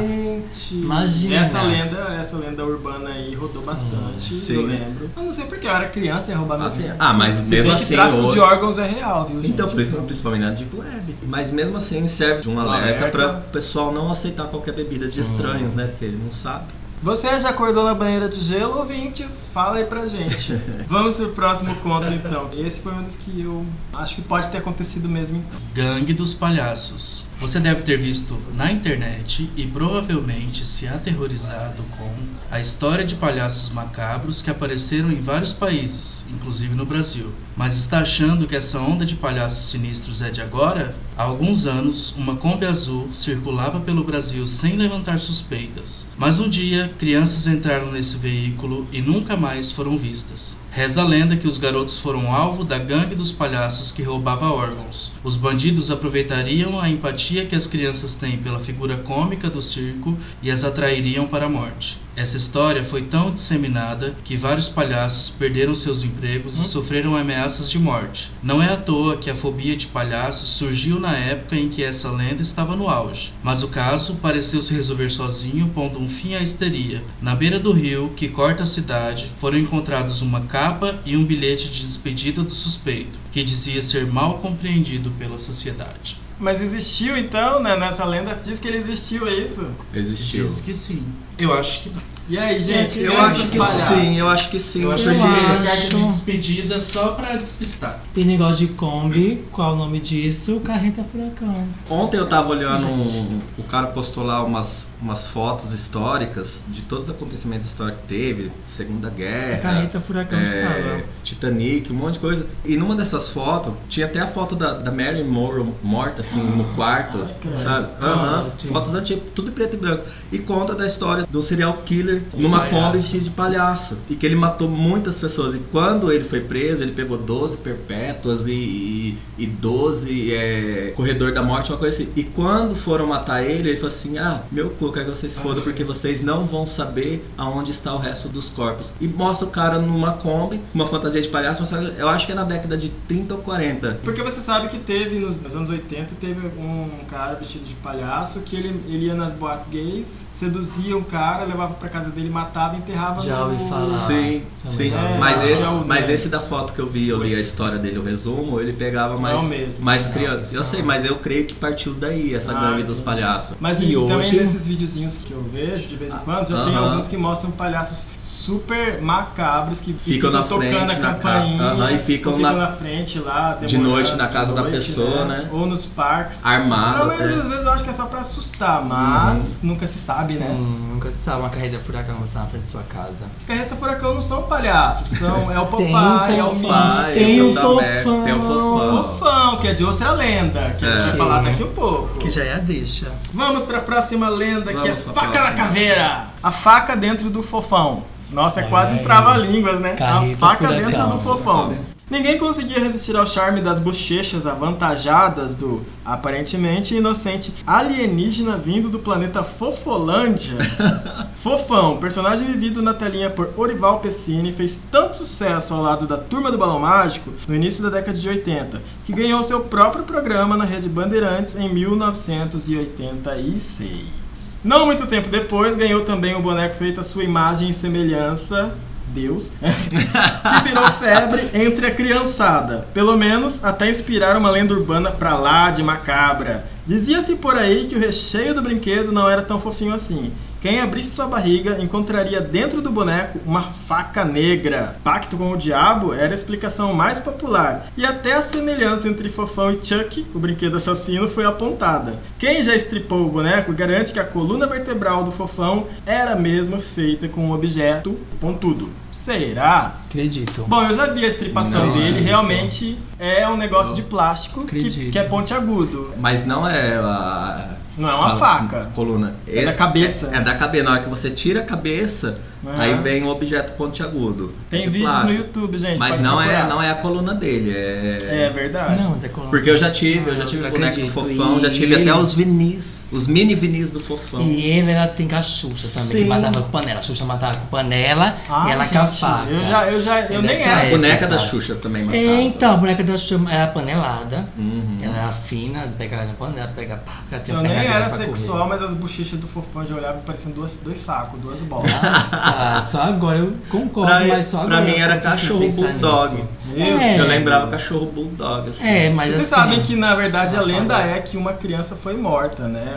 Gente, Imagina. Essa lenda, essa lenda urbana aí rodou Sim, bastante, sim. eu lembro. Eu não sei porque eu era criança e ia roubar meu Assim, ah, mas Se mesmo assim, tráfico hoje- de órgãos é real, viu, gente? Então, por isso, principalmente na Deep Web. Mas mesmo assim, serve de um Um alerta alerta. pra o pessoal não aceitar qualquer bebida de Sim. estranhos, né? Porque não sabe. Você já acordou na banheira de gelo, ouvintes? Fala aí pra gente. <laughs> Vamos pro próximo conto, então. Esse foi um dos que eu acho que pode ter acontecido mesmo, então. Gangue dos Palhaços. Você deve ter visto na internet e provavelmente se aterrorizado com a história de palhaços macabros que apareceram em vários países, inclusive no Brasil. Mas está achando que essa onda de palhaços sinistros é de agora? Há alguns anos, uma Kombi azul circulava pelo Brasil sem levantar suspeitas. Mas um dia, crianças entraram nesse veículo e nunca mais foram vistas. Reza a lenda que os garotos foram alvo da gangue dos palhaços que roubava órgãos. Os bandidos aproveitariam a empatia que as crianças têm pela figura cômica do circo e as atrairiam para a morte. Essa história foi tão disseminada que vários palhaços perderam seus empregos e sofreram ameaças de morte. Não é à toa que a fobia de palhaços surgiu na época em que essa lenda estava no auge. Mas o caso pareceu se resolver sozinho, pondo um fim à histeria. Na beira do rio, que corta a cidade, foram encontrados uma capa e um bilhete de despedida do suspeito, que dizia ser mal compreendido pela sociedade. Mas existiu então, né? Nessa lenda diz que ele existiu, é isso? Existiu. Diz que sim. Eu acho que não. E aí, gente? Eu gangue acho que palhaços. sim, eu acho que sim. Eu acho porque- que a acho. de despedida só pra despistar. Tem negócio de Kombi, qual o nome disso? Carreta Furacão. Ontem eu tava olhando, um- o cara postou lá umas, umas fotos históricas de todos os acontecimentos históricos que teve, Segunda Guerra, Carreta Furacão é, estava. Titanic, um monte de coisa. E numa dessas fotos, tinha até a foto da, da Marilyn Monroe morta, assim, no quarto, Ai, sabe? Ah, Aham, ótimo. fotos antigas, tudo em preto e branco. E conta da história do serial killer numa palhaço. Kombi vestido de palhaço. E que ele matou muitas pessoas. E quando ele foi preso, ele pegou 12 perpétuas e, e, e 12 é, corredor da morte, uma coisa assim. E quando foram matar ele, ele falou assim: Ah, meu quero que vocês fodam, porque vocês não vão saber aonde está o resto dos corpos. E mostra o cara numa Kombi, com uma fantasia de palhaço, mas eu acho que é na década de 30 ou 40. Porque você sabe que teve nos, nos anos 80 teve um cara vestido de palhaço que ele, ele ia nas boates gays, seduzia um cara, levava pra casa dele, matava e enterrava Já no... ouvi falar. Sim, Também sim. ouvi mas, esse, É mas esse da foto que eu vi, eu li a história dele, o resumo, ele pegava mais, é mesmo. mais criança. Eu sei, mas eu creio que partiu daí, essa Ah, gangue dos palhaços. Mas E e também hoje- nesses videozinhos que eu vejo de vez em quando, já tem Aham. alguns que mostram palhaços super macabros que Ficam na tocando frente, a na campainha ca- Aham, e ficam ou na- frente lá de noite na casa de da noite, pessoa, né? Ou nos parques. Armado Na maioria até. das vezes eu acho que é só pra assustar, mas nunca se sabe, Sim, né? nunca se sabe uma carreta Furacão passar na frente da sua casa. Carreta Furacão não são palhaços, são, <laughs> é o Tem papai, é o Mimi, tem o fofão. Tem o fofão. Fofão, que é de outra lenda, que a gente É. vai falar daqui um pouco. Que já é a deixa. Vamos pra próxima lenda, é Vamos pra Faca na Caveira. A faca dentro do fofão. Nossa, é quase trava-línguas, né? A faca dentro do fofão. Ninguém conseguia resistir ao charme das bochechas avantajadas do aparentemente inocente alienígena vindo do planeta Fofolândia. <laughs> Fofão, personagem vivido na telinha por Orival Pessini, fez tanto sucesso ao lado da Turma do Balão Mágico no início da década de 80, que ganhou seu próprio programa na Rede Bandeirantes em 1986. Não muito tempo depois, ganhou também o boneco feito à sua imagem e semelhança, Deus, <laughs> que virou febre entre a criançada. Pelo menos até inspirar uma lenda urbana pra lá de macabra. Dizia-se por aí que o recheio do brinquedo não era tão fofinho assim. Quem abrisse sua barriga encontraria dentro do boneco uma faca negra. Pacto com o diabo era a explicação mais popular, e até a semelhança entre Fofão e Chuck, o brinquedo assassino, foi apontada. Quem já estripou o boneco garante que a coluna vertebral do Fofão era mesmo feita com um objeto pontudo. Será? Acredito. Bom, eu já vi a estripação Não, dele, realmente é um negócio de plástico que, que é pontiagudo. Mas não é a. Não é uma faca. Coluna. É da cabeça. É, é da cabeça. Na hora que você tira a cabeça, Aham. aí vem um objeto pontiagudo. Tem de vídeos no plástico. YouTube, gente. Mas não é, não é a coluna dele. É. É verdade. Não, mas é coluna. Porque eu já tive, eu já tive o boneco do acredito. fofão, já E tive ele- até os vinis, os mini vinis do fofão. E ele era assim com a Xuxa também, Sim. que matava com panela. A Xuxa matava com panela Ai, e ela gente, com a faca. Eu já, eu já, eu É nem era. A boneca da Xuxa também matava. É, então, a boneca da Xuxa era panelada. Uhum. Ela era fina, pegava na panela, pegava pá, tinha Eu nem era pra sexual, comer. mas as bochechas do fofão já olhava e pareciam duas, dois sacos, duas bolas. Ah, só agora eu concordo, Pra, mas só pra agora. mim eu era cachorro bulldog. Meu É. Eu lembrava cachorro bulldog, assim. É, mas Vocês assim, sabem que na verdade a lenda fala. é que uma criança foi morta, né?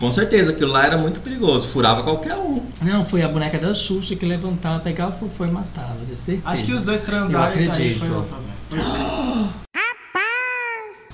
Com certeza, aquilo lá era muito perigoso, furava qualquer um. Não, foi a boneca da Xuxa que levantava, pegava o fofão e matava, de certeza. Acho que os dois transaram Eu e aí foi, acredito. foi, foi, <gasps> <gasps>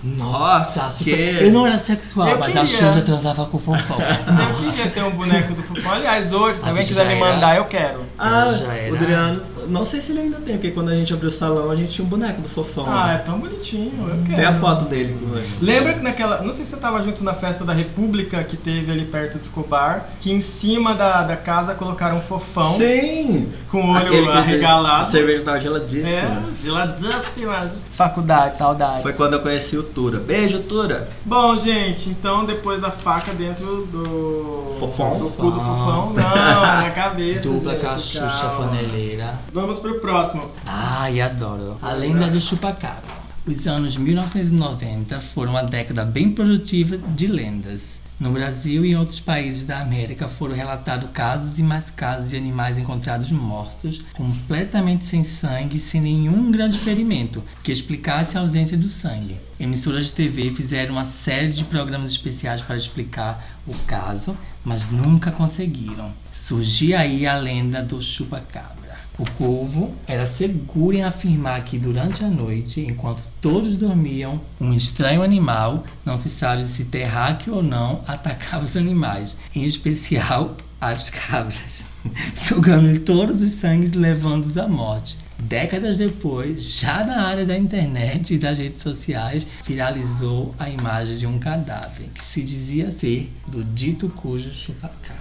Nossa, super- que- eu não era sexual, Eu mas a queria. Xuxa transava com o fofão. Eu queria ter um boneco do fofão. Aliás, hoje, se A alguém quiser me era- mandar, eu quero. Ah, já era. o Adriano, não sei se ele ainda tem, porque quando a gente abriu o salão, a gente tinha um boneco do fofão. Ah, é tão bonitinho, eu quero. Tem a foto dele. Lembra que naquela. Não sei se você tava junto na festa da República que teve ali perto do Escobar, que em cima da, da casa colocaram um fofão Sim! com o olho Aquele que A arregalado. cerveja tava geladíssima. É, geladíssima. Faculdade, saudade. Foi quando eu conheci o Tura. Beijo, Tura! Bom, gente, então depois da faca dentro do. Fofão? Do cu do fofão. Não, na cabeça. Dupla a calma. paneleira. Vamos pro próximo. Ai, adoro. A lenda do chupacabra. Os anos 1990 foram uma década bem produtiva de lendas. No Brasil e em outros países da América foram relatados casos e mais casos de animais encontrados mortos, completamente sem sangue e sem nenhum grande ferimento que explicasse a ausência do sangue. Emissoras de TV fizeram uma série de programas especiais para explicar o caso, mas nunca conseguiram. Surgia aí a lenda do chupacabra. O povo era seguro em afirmar que durante a noite, enquanto todos dormiam, um estranho animal, não se sabe se terráqueo ou não, <laughs> atacava os animais, em especial as cabras, <laughs> sugando todos os sangues e levando-os à morte. Décadas depois, já na área da internet e das redes sociais, viralizou a imagem de um cadáver que se dizia ser do dito cujo chupacabra.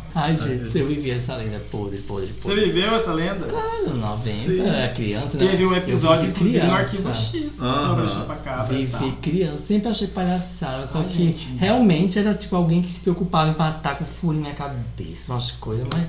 <laughs> Ai, gente, eu vivi essa lenda podre, podre, Você podre. viveu essa lenda? Claro, 90, Sim. era criança, né? Teve um episódio, inclusive, no criança. Arquivo X sobre o chupacabra. Vivi criança, sempre achei palhaçada, só Ai, que gente. realmente era tipo alguém que se preocupava em matar com furo na cabeça, umas coisas, mas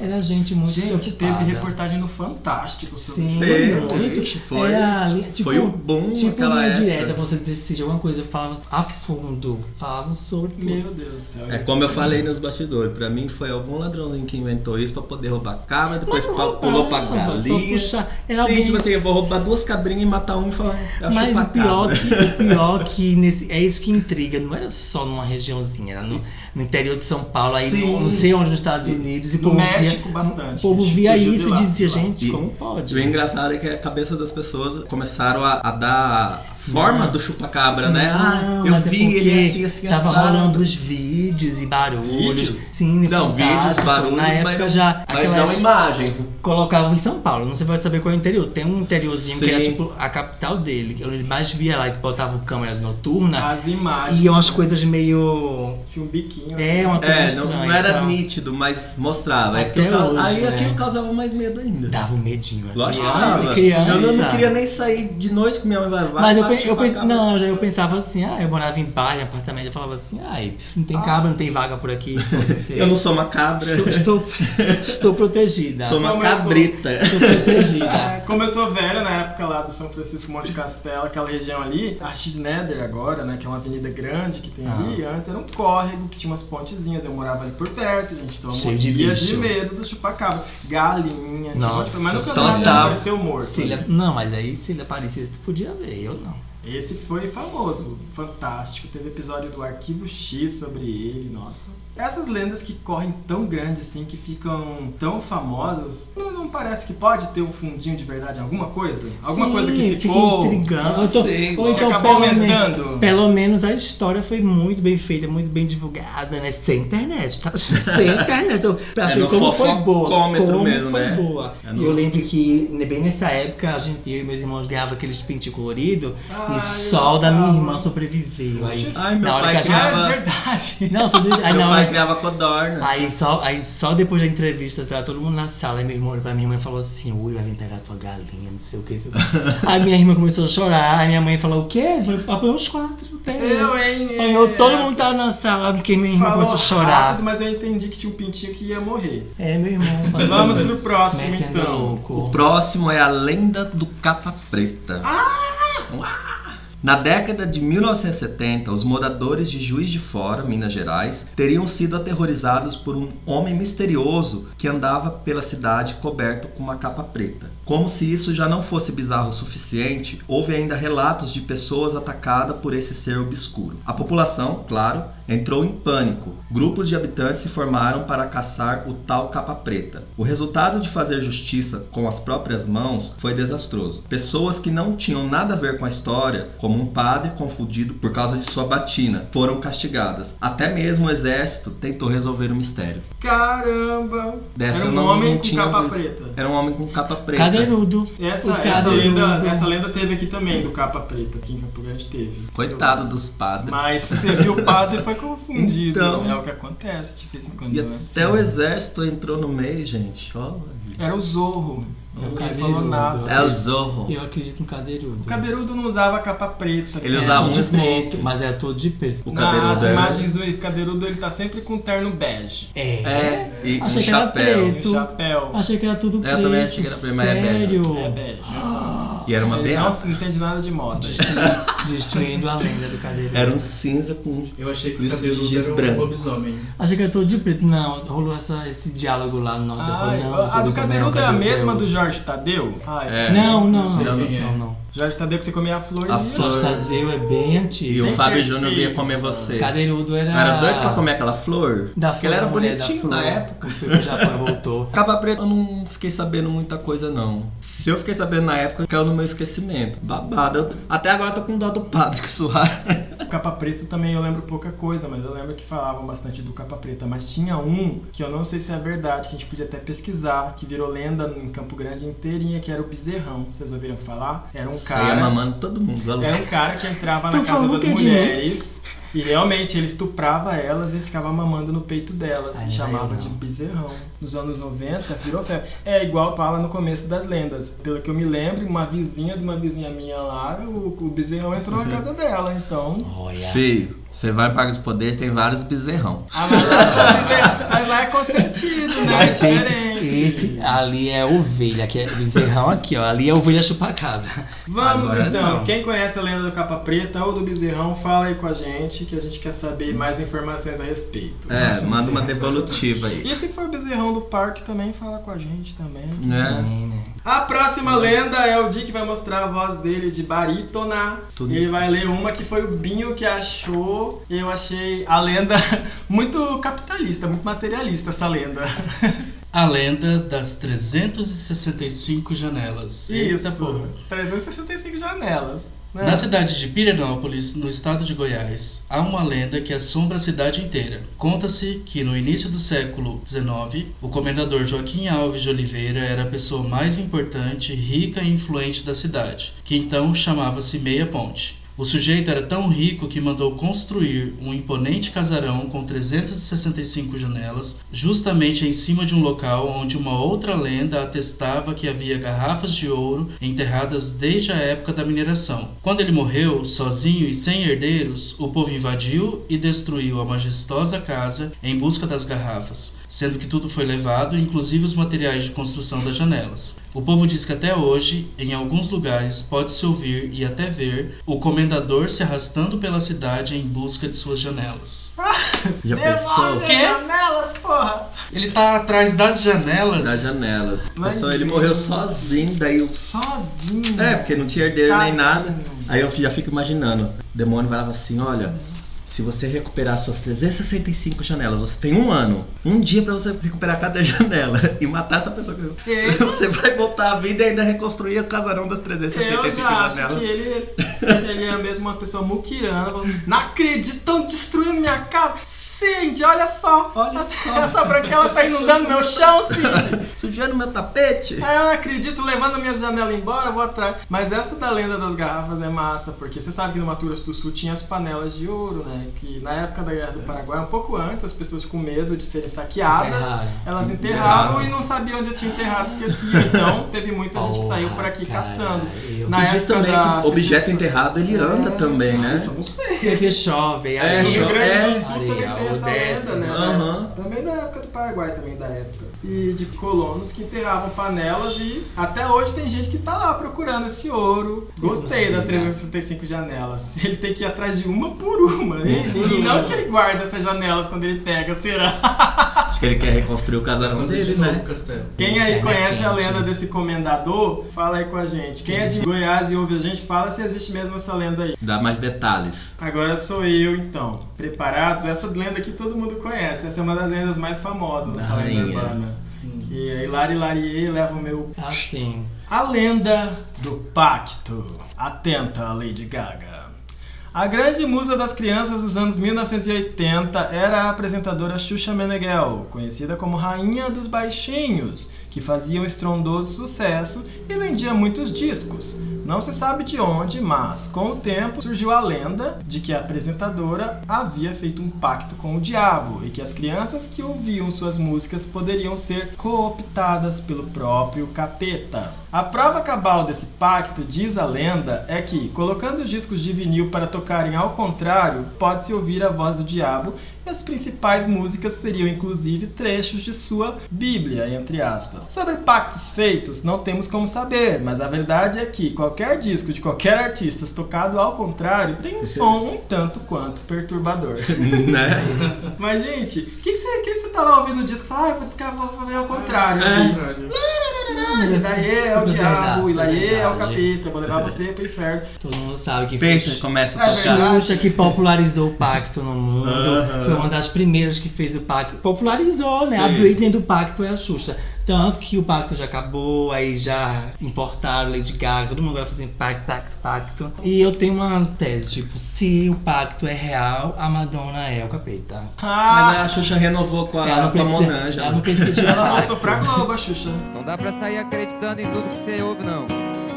era gente muito Gente, preocupada. teve reportagem no Fantástico sobre Sim, o muito. ixi, foi- Era tipo, foi o boom tipo naquela linha época. direta, você decidia alguma coisa, falava a fundo, falavam sobre tudo. Meu Deus do céu. É como eu falei nos bastidores, pra mim foi algum ladrãozinho que inventou isso pra poder roubar cabra, depois Mas não pulou pra galinha. puxar- era Sim, alguém- tipo assim, eu vou roubar duas cabrinhas e matar um e falar. É Mas o pior, que, o pior <laughs> que nesse, é isso que intriga, não era só numa regiãozinha, era no, no interior de São Paulo, aí Sim. no- não sei onde nos Estados Unidos, e No México, via, bastante. O povo via isso lá, e dizia, gente, como pode? E o engraçado é que a cabeça das pessoas começaram a, a dar forma Não. do chupacabra, né? Não, ah, eu é vi porque ele assim, assim, Tava assado. rolando os vídeos e barulhos. Vídeos? Sim, Não, vídeos, barulhos, Na época mas não- já. Mas aquelas- não imagens. Colocavam em São Paulo, não sei se vai saber qual é o interior. Tem um interiorzinho que era Sim. tipo a capital dele, que ele mais via lá, que botavam câmeras noturnas. As imagens. E umas né? coisas meio. Tinha um biquinho. É, uma coisa É, não, estranha. não era então, nítido, mas mostrava. Até Aquilo hoje, aí né? aquilo causava mais medo ainda. Dava um medinho. Lógico que criança, dava. criança. Eu não, não queria nem sair de noite com minha mãe vai vai Mas eu, lá pe- eu não, já eu pensava assim, ah, eu morava em bairro, em apartamento, eu falava assim, ai, não tem cabra, não tem vaga por aqui. Eu não sou uma cabra. Estou, estou, estou protegida. Sou uma Como eu sou- cabrita. Estou protegida. <laughs> É, como eu sou velho, na época lá do São Francisco Monte Castelo, aquela região ali, Archid Nether agora, né, que é uma avenida grande que tem Ah. ali, antes era um córrego que tinha umas pontezinhas, eu morava ali por perto, gente, então eu Cheio de morria bicho. de medo do chupacabra. Galinha, tinha um monte de coisa, mas nunca Nossa, total. apareceu morto. Se ele, não, mas aí se ele aparecesse, tu podia ver, eu não. Esse foi famoso, fantástico. Teve episódio do Arquivo X sobre ele, nossa. Essas lendas que correm tão grande assim, que ficam tão famosas, não, não parece que pode ter um fundinho de verdade em alguma coisa? Alguma Sim, coisa que fica ficou. intrigando. Ou então, Sim, ou que então acabou pelo, menos, aumentando. pelo menos a história foi muito bem feita, muito bem divulgada, né? Sem internet, tá? <laughs> Sem internet. Então, Pra É ver no como foi boa. Como mesmo, foi né? boa. É E no- eu lembro que né, bem nessa época, a gente, eu e meus irmãos ganhavam aqueles pintinhos coloridos Ah, e só o da minha irmã sobreviveu. Aí, Ai, meu na hora pai que a Ah, gente. criava- é verdade. Não, sobrevive- aí Meu na pai hora criava codorna. Aí só, aí só depois da entrevista, tá todo mundo na sala, aí meu irmão olhou pra minha mãe e falou assim, ui, vai vir pegar tua galinha, não sei o que, não sei o que. <laughs> Aí minha irmã começou a chorar, aí minha mãe falou, o quê? Foi, apanhou os quatro, Eu, hein? Apanhou, todo mundo tava na sala, porque minha irmã Falou começou a chorar. rápido, mas eu entendi que tinha um pintinho que ia morrer. É, meu irmão. Vamos pro próximo, metendo então. O louco. próximo é a lenda do capa preta. Na década de 1970, os moradores de Juiz de Fora, Minas Gerais, teriam sido aterrorizados por um homem misterioso que andava pela cidade coberto com uma capa preta. Como se isso já não fosse bizarro o suficiente, houve ainda relatos de pessoas atacadas por esse ser obscuro. A população, claro, entrou em pânico. Grupos de habitantes se formaram para caçar o tal capa preta. O resultado de fazer justiça com as próprias mãos foi desastroso. Pessoas que não tinham nada a ver com a história, como um padre confundido por causa de sua batina, foram castigadas. Até mesmo o exército tentou resolver o mistério. Caramba! Dessa Era eu um não- homem não com capa visto. preta. Era um homem com capa preta. Cadeirudo. Essa, O essa, cadeirudo. lenda, essa lenda teve aqui também, do capa preta, aqui em Campo Grande teve. Coitado dos padres. Mas você viu o padre foi confundido. Então. é o que acontece de vez em quando. E né? até o exército entrou no meio, gente. Era o Zorro. É o Ninguém cadeirudo. falou nada. é o Zorro. Eu acredito no cadeirudo. O Cadeirudo não usava capa preta. Ele né? usava um preto, Mas é todo de preto. O Nas cadeirudo é- imagens do Cadeirudo ele tá sempre com terno bege. É. É, e com Achei que era chapéu. E preto. um chapéu. Achei que era tudo Eu preto. também achei que era preto, mas é bege. Sério? É bege. E era uma Ele não entende nada de moda. Destruindo a lenda do cadeirudo. Era um cinza com. Eu achei que o Lista de giz era um branco. lobisomem. Achei que era todo de preto. Não, rolou essa, esse diálogo lá no Norte. Ah, não, a do Cadeirudo é a Cadeirudo mesma é do Jorge Tadeu? Ah, É. Não, não, Não não, é. não, não. Jorge Tadeu que você comia a flor A e- flor. Jorge Tadeu é bem E antigo. o Fábio. Júnior vinha comer você. Cadeirudo era. Era doido pra comer aquela flor? Da Porque flor, ele era da mulher da bonitinho flor. na época. Foi pro Japão e voltou. <laughs> Capa preta eu não fiquei sabendo muita coisa, não. Se eu fiquei sabendo na época, caiu no meu esquecimento. Babado. Eu- Até agora eu tô com dó do padre que suar. O Capa Preta também eu lembro pouca coisa, mas eu lembro que falavam bastante do Capa Preta. Mas tinha um que eu não sei se é verdade, que a gente podia até pesquisar, que virou lenda em Campo Grande inteirinha, que era o Bezerrão. Vocês ouviram falar? Era um Saía cara. mamando todo mundo. Era um cara que entrava na casa das é mulheres e realmente ele estuprava elas e ficava mamando no peito delas. Ai, e chamava de bezerrão. Nos anos 90 virou febre. É igual fala no começo das lendas. Pelo que eu me lembro, uma vizinha de uma vizinha minha lá, o, o bezerrão entrou na casa dela. Então. Olha. Feio. Você vai em dos Poderes, tem vários bezerrão. Ah, mas lá, mas lá é consentido, né? É Mas esse, diferente. esse ali é ovelha, que é bezerrão aqui, ó. Ali é ovelha chupacabra. Vamos Agora então. não. Quem conhece a lenda do Capa Preta ou do Bezerrão, fala aí com a gente que a gente quer saber mais informações a respeito. É, Nossa, manda uma bezerrão. devolutiva aí. E se for bezerrão do parque também, fala com a gente também. Né? Sim, né? A próxima lenda é o Di que vai mostrar a voz dele de barítona. Tudo. Ele vai ler uma que foi o Binho que achou. E eu achei a lenda <laughs> muito capitalista, muito materialista essa lenda. <laughs> A lenda das 365 janelas. Eita Isso. porra. 365 janelas. Né? Na cidade de Pirenópolis, no estado de Goiás, há uma lenda que assombra a cidade inteira. Conta-se que no início do século XIX, o comendador Joaquim Alves de Oliveira era a pessoa mais importante, rica e influente da cidade, que então chamava-se Meia Ponte. O sujeito era tão rico que mandou construir um imponente casarão com 365 janelas, justamente em cima de um local onde uma outra lenda atestava que havia garrafas de ouro enterradas desde a época da mineração. Quando ele morreu, sozinho e sem herdeiros, o povo invadiu e destruiu a majestosa casa em busca das garrafas, sendo que tudo foi levado, inclusive os materiais de construção das janelas. O povo diz que até hoje, em alguns lugares, pode-se ouvir e até ver o comendador se arrastando pela cidade em busca de suas janelas. <laughs> Já Devolve as janelas, porra! Ele tá atrás das janelas. Das janelas. Mas Pensou, ele morreu sozinho, daí o Sozinho. É, porque não tinha herdeiro nem nada. Aí eu já fico imaginando. O demônio falava assim: olha, se você recuperar suas 365 janelas, você tem um ano, um dia pra você recuperar cada <laughs> janela e matar essa pessoa. que- Ele- Você vai voltar a vida e ainda reconstruir o casarão das Eu 365 já acho janelas. que ele, ele é mesmo uma pessoa muquirana. Não acredito, estão destruindo minha casa. Cindy, olha só. Olha essa, só. Essa branquela tá inundando meu chão, Cindy. <laughs> Sujando meu tapete. Ah, eu não acredito, levando minhas janelas embora, eu vou atrás. Mas essa da lenda das garrafas é massa, porque você sabe que no Mato Grosso do Sul tinha as panelas de ouro, né? Que na época da Guerra do Paraguai, um pouco antes, as pessoas com medo de serem saqueadas, Enterraram. elas enterravam Enterraram. e não sabiam onde tinha enterrado, esquecia. Então, teve muita gente que saiu por aqui Porra, caçando. caralho. Na e diz época também da que objeto enterrado ele anda É, também, né? Isso, eu não sei. Porque chove, É, areia, No Rio Grande é, do Sul também tem essa lenda, né? Aham. Também da época do Paraguai, também da época. E de colonos que enterravam panelas e até hoje tem gente que tá lá procurando esse ouro. Gostei das 365 janelas. <laughs> Ele tem que ir atrás de uma por uma. E, e não de que ele guarda essas janelas quando ele pega, será? <laughs> Acho que ele quer reconstruir o casarão dele, de novo né? castelo. Quem aí é conhece a quente. lenda desse comendador, fala aí com a gente. Quem é de Goiás e ouve a gente, fala se existe mesmo essa lenda aí. Dá mais detalhes. Agora sou eu, então. Preparados? Essa lenda aqui todo mundo conhece. Essa é uma das lendas mais famosas Da lenda rainha. urbana. Que é Hilari Larie leva o meu. Assim. A lenda do pacto. Atenta, Lady Gaga. A grande musa das crianças dos anos 1980 era a apresentadora Xuxa Meneghel, conhecida como Rainha dos Baixinhos, que fazia um estrondoso sucesso e vendia muitos discos. Não se sabe de onde, mas com o tempo surgiu a lenda de que a apresentadora havia feito um pacto com o diabo e que as crianças que ouviam suas músicas poderiam ser cooptadas pelo próprio capeta. A prova cabal desse pacto, diz a lenda, é que, colocando os discos de vinil para tocarem ao contrário, pode-se ouvir a voz do diabo e as principais músicas seriam inclusive trechos de sua Bíblia, entre aspas. Sobre pactos feitos, não temos como saber, mas a verdade é que qualquer disco de qualquer artista tocado ao contrário tem um som um tanto quanto perturbador. <laughs> né? <laughs> Mas, gente, o que, que, você, que você tá lá ouvindo o disco e fala, ah, eu vou descar, vou fazer ao contrário. É. aqui." Contrário. E daí é o verdade, diabo, e daí é o verdade. capeta, eu vou levar você pro inferno. <laughs> Todo mundo sabe que foi começa a É tocar. Xuxa que popularizou o pacto no mundo. Foi uma das primeiras que fez o pacto. Popularizou, né? A. Britney do pacto é a Xuxa. Tanto que o pacto já acabou, aí já importaram Lady Gaga, todo mundo agora fazendo pacto, pacto, pacto. E eu tenho uma tese, tipo, se o pacto é real, a Madonna é o capeta. Mas Ah, a Xuxa renovou com a, ela não com a Monanja. ela não precisa de <laughs> ela voltou pra Globo, a Xuxa. Não dá pra sair acreditando em tudo que você ouve, não.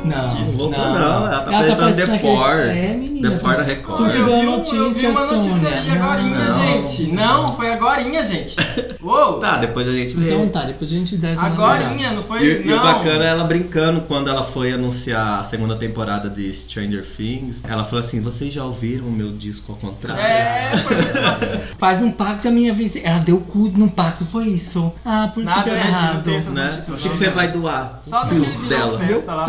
Não, Não não, não, ela tá apresentando parecendo The Four. É, menina. The Four da Record. Tu que Eu deu vi, a notícia, eu vi uma notícia Sônia. aí agorinha, Não. gente. Não, foi agorinha, gente. Uou! Tá, depois a gente vê. Então tá, depois a gente dá essa Agorinha, não foi? E, e não. o bacana é ela brincando quando ela foi anunciar a segunda temporada de Stranger Things. Ela falou assim: vocês já ouviram o meu disco ao contrário? É, foi <laughs> Faz um pacto a minha vez. Ela deu cu num pacto, foi isso. Ah, por isso Nada, que deu não errado. Né? O que, que você vai doar? Só O naquele cu vídeo dela. festa lá,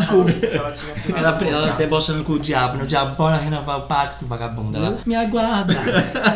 que ela tinha assinado Ela, um ela debochando com o diabo. No diabo, bora renovar o pacto, vagabunda. Ela, me aguarda.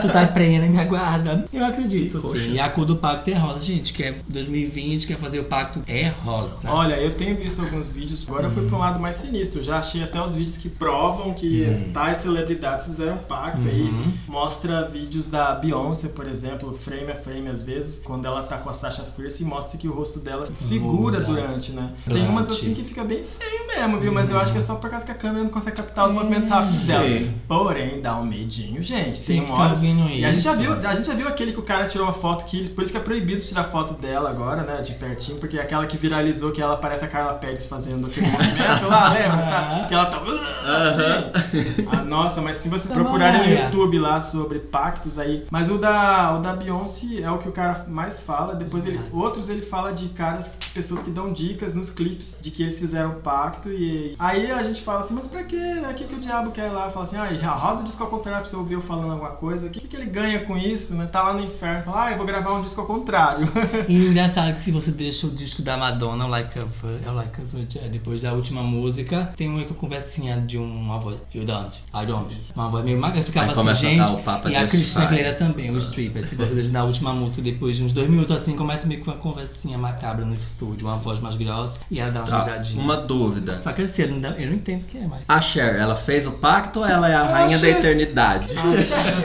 tu tá prena, me aguarda. Eu acredito, Que coxa. sim. E a cor do pacto é rosa, gente. Que é 2020, quer fazer o pacto é rosa. Olha, eu tenho visto alguns vídeos, agora eu fui pra um lado mais sinistro. Já achei até os vídeos que provam que tais celebridades fizeram pacto aí. Uhum. Mostra vídeos da Beyoncé, por exemplo, frame a frame às vezes, quando ela tá com a Sasha Fierce e mostra que o rosto dela desfigura Muda. durante, né? Tem umas Durante. assim que fica bem feio mesmo. Mesmo, viu? Mas eu acho que é só por causa que a câmera não consegue captar os movimentos rápidos dela. Sim. Porém, dá um medinho, gente. Sim, Tem horas. ouvindo E a gente, já viu, a gente já viu aquele que o cara tirou uma foto que. Por isso que é proibido tirar foto dela agora, né? De pertinho, porque é aquela que viralizou que ela parece a Carla Pérez fazendo aquele movimento lá, lembra? Sabe? Que ela tá. Assim. Ah, nossa, mas se você Tá procurar no. YouTube lá sobre pactos aí. Mas o da, o da Beyoncé é o que o cara mais fala. Depois ele. Outros ele fala de caras, pessoas que dão dicas nos clipes de que eles fizeram pacto. E aí a gente fala assim, mas pra quê, né? O que, que o diabo quer lá? Fala assim, ah, roda o disco ao contrário pra você ouvir eu falando alguma coisa. O que, que ele ganha com isso, né? Tá lá no inferno. Fala, ah, eu vou gravar um disco ao contrário. E engraçado que se você deixa o disco da Madonna, o Like a Virgin, é Like a é, depois da última música, tem uma conversinha de uma voz, You don't, I don't. Uma voz meio magra, ficava Aí assim, a gente. e a Cristina. Aguilera também, o stripper. Se você deixa na última música, depois de uns dois minutos assim, começa meio com uma conversinha macabra no estúdio, uma voz mais grossa, e ela dá uma Tá, risadinha. uma dúvida. Só eu não, entendo o que é, mas. A Cher, ela fez o pacto ou ela é a rainha da Cher. eternidade?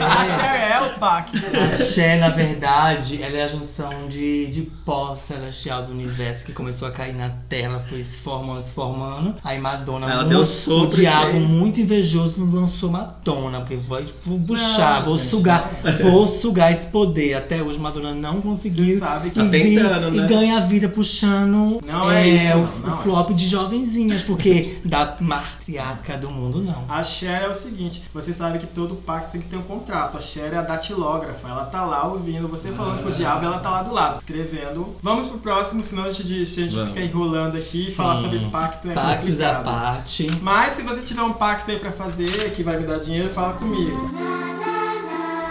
a Cher é o pacto. A Cher, na verdade, ela é a junção de, de pó celestial do universo que começou a cair na Terra, foi se formando, se formando. Aí Madonna, Ela muito- deu o sopro e diabo fez. muito invejoso lançou Madonna, porque vai vou puxar, Não, vou gente, sugar, vou sugar esse poder. Até hoje Madonna não conseguiu. Você sabe que e, Tá tentando, e né? ganha a vida puxando Não é isso, o, não, o não é. flop de jovenzinhas, porque da matriarca do mundo, não. A Cher é o seguinte, você sabe que todo pacto tem que ter um contrato. A Cher é a datilógrafa, ela tá lá ouvindo você falando com o diabo, ela tá lá do lado, escrevendo. Vamos pro próximo, senão a gente, se a gente fica enrolando aqui e falar sobre pacto é Pactos à complicado. parte. Mas se você tiver um pacto aí pra fazer, que vai me dar dinheiro, fala comigo.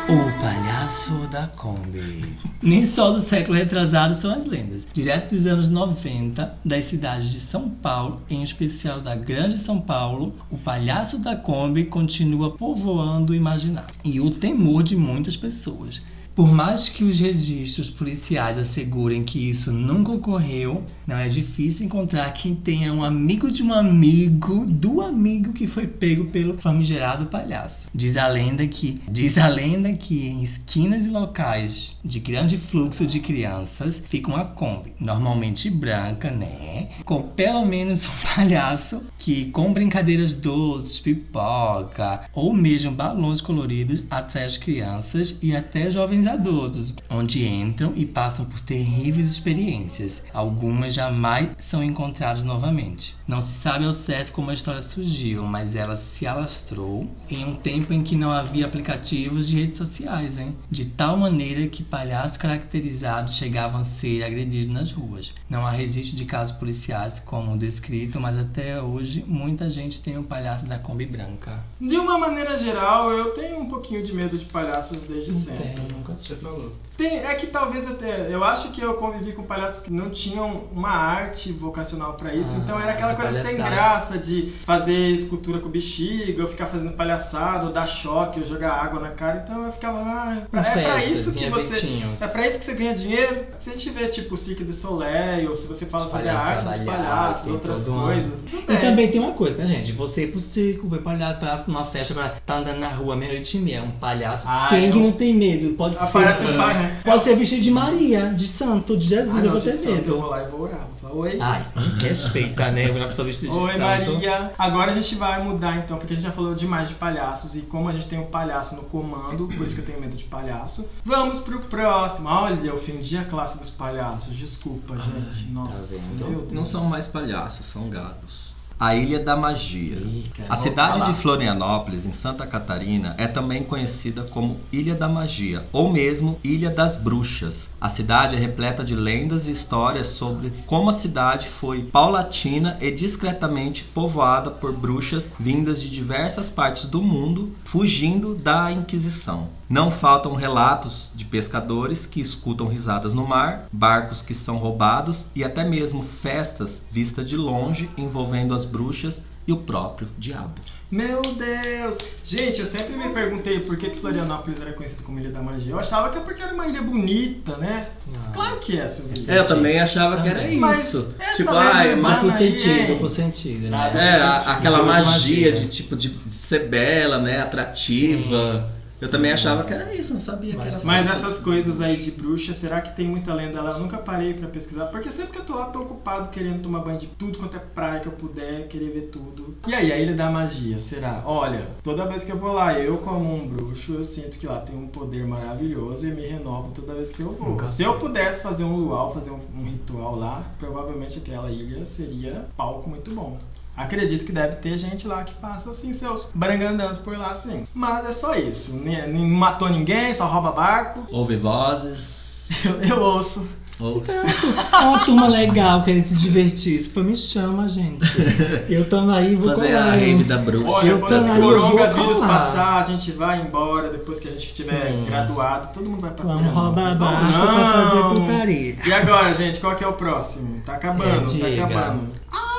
O palhaço da Kombi. Nem só do século retrasado são as lendas. Direto dos anos 90, das cidades de São Paulo, em especial da Grande São Paulo, o palhaço da Kombi continua povoando o imaginário e o temor de muitas pessoas. Por mais que os registros policiais assegurem que isso nunca ocorreu, não é difícil encontrar quem tenha um amigo de um amigo do amigo que foi pego pelo famigerado palhaço. Diz a lenda que diz a lenda que em esquinas e locais de grande fluxo de crianças fica uma Kombi, normalmente branca, né, com pelo menos um palhaço que com brincadeiras doces, pipoca ou mesmo balões coloridos atrai as crianças e até jovens adultos, onde entram e passam por terríveis experiências. Algumas jamais são encontradas novamente. Não se sabe ao certo como a história surgiu, mas ela se alastrou em um tempo em que não havia aplicativos de redes sociais, hein? De tal maneira que palhaços caracterizados chegavam a ser agredidos nas ruas. Não há registro de casos policiais como o descrito, mas até hoje muita gente tem o palhaço da Kombi branca. De uma maneira geral, eu tenho um pouquinho de medo de palhaços desde Não sempre. tem, Você falou. Tem, é que talvez eu tenha, eu acho que eu convivi com palhaços que não tinham uma arte vocacional pra isso, Ah, então era aquela essa coisa sem palhaçada. graça de fazer escultura com bexiga, ou ficar fazendo palhaçada, ou dar choque, ou jogar água na cara, então eu ficava, ah, é pra, é pra Festas, isso que em você eventinhos. é pra isso que você ganha dinheiro? Se a gente vê tipo o Cirque du Soleil, ou se você fala sobre a arte dos palhaços, outras um- coisas. E também tem uma coisa, né, gente? Você ir pro circo, ver palhaço, palhaço numa festa, agora tá andando na rua meia-noite e meia, é um palhaço. Ah, Quem eu- não tem medo? Pode Aparece um pai, né? Pode ser vestido de Maria, de santo, de Jesus, Ah, eu não, vou de ter santo, eu vou medo. lá e vou orar. Vou falar, oi. Ai, respeita, né? Uma pessoa vestida de Oi, santo. Maria. Agora a gente vai mudar então, porque a gente já falou demais de palhaços e como a gente tem um palhaço no comando, por isso que eu tenho medo de palhaço. Vamos pro próximo. Olha, eu ofendi a classe dos palhaços. Desculpa, gente. Nossa, vendo? meu Deus. Não são mais palhaços, são gados. A Ilha da Magia. Ih, cara, A cidade falar. de Florianópolis, em Santa Catarina, é também conhecida como Ilha da Magia, ou mesmo Ilha das Bruxas. A cidade é repleta de lendas e histórias sobre como a cidade foi paulatina e discretamente povoada por bruxas vindas de diversas partes do mundo, fugindo da Inquisição. Não faltam relatos de pescadores que escutam risadas no mar, barcos que são roubados e até mesmo festas vistas de longe envolvendo as bruxas e o próprio diabo. Meu Deus! Gente, eu sempre me perguntei por que, que Florianópolis era conhecida como Ilha da Magia. Eu achava que é porque era uma ilha bonita, né? Não. Claro que é, Silvio. É, eu também achava que era Mas isso. essa Tipo, ai, urbana mas Duplo sentido, duplo sentido, né? Ah, é, a- sentido. aquela magia magia. de tipo de ser bela, né, atrativa. Eu também achava que era isso, não sabia que Mas- era Mas essas coisas aí de bruxa, será que tem muita lenda? Eu nunca parei pra pesquisar, porque sempre que eu tô lá, tô ocupado querendo tomar banho de tudo quanto é praia que eu puder, querer ver tudo. E aí, a Ilha da Magia, será? Olha, toda vez que eu vou lá, eu como um bruxo, eu sinto que lá tem um poder maravilhoso e me renovo toda vez que eu vou. Nunca. Se eu pudesse fazer um luau, fazer um, um ritual lá, provavelmente aquela ilha seria palco muito bom. Acredito que deve ter gente lá que faça assim seus barangandãs por lá assim. Mas é só isso. Não matou ninguém, só rouba barco. <laughs> Ouve vozes. Eu, eu ouço. Ouve... É uma turma legal, querendo se divertir. Isso me chama, gente. <laughs> Eu tamo aí, vou Fazer colar. a hein? rede da bruxa. Olha, Eu quando esse vou coronavírus colar. passar, a gente vai embora depois que a gente tiver Sim. graduado. Todo mundo vai pra Vamos roubar Ou barco pra fazer não. putaria. E agora, gente, qual que é o próximo? Tá acabando, É, tá acabando. Ai,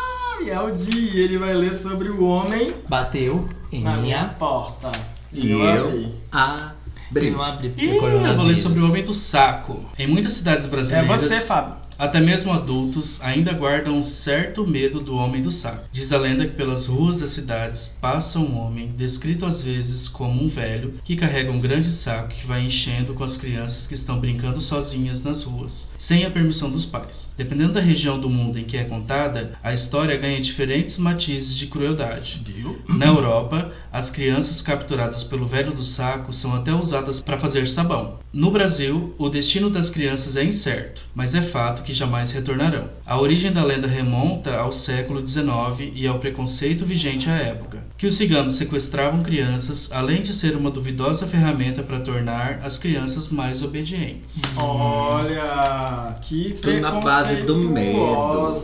é o Di, ele vai ler sobre o homem Bateu em na minha porta. E eu abri. Ele não abriu porque E eu vou ler sobre o homem do saco. Em muitas cidades É brasileiras. você, Fábio. Até mesmo adultos ainda guardam um certo medo do homem do saco. Diz a lenda que pelas ruas das cidades passa um homem, descrito às vezes como um velho, que carrega um grande saco que vai enchendo com as crianças que estão brincando sozinhas nas ruas, sem a permissão dos pais. Dependendo da região do mundo em que é contada, a história ganha diferentes matizes de crueldade. Na Europa, as crianças capturadas pelo velho do saco são até usadas para fazer sabão. No Brasil, o destino das crianças é incerto, mas é fato que jamais retornarão. A origem da lenda remonta ao século XIX e ao preconceito vigente à época, que os ciganos sequestravam crianças, além de ser uma duvidosa ferramenta para tornar as crianças mais obedientes. Olha, que Tudo na base do medo.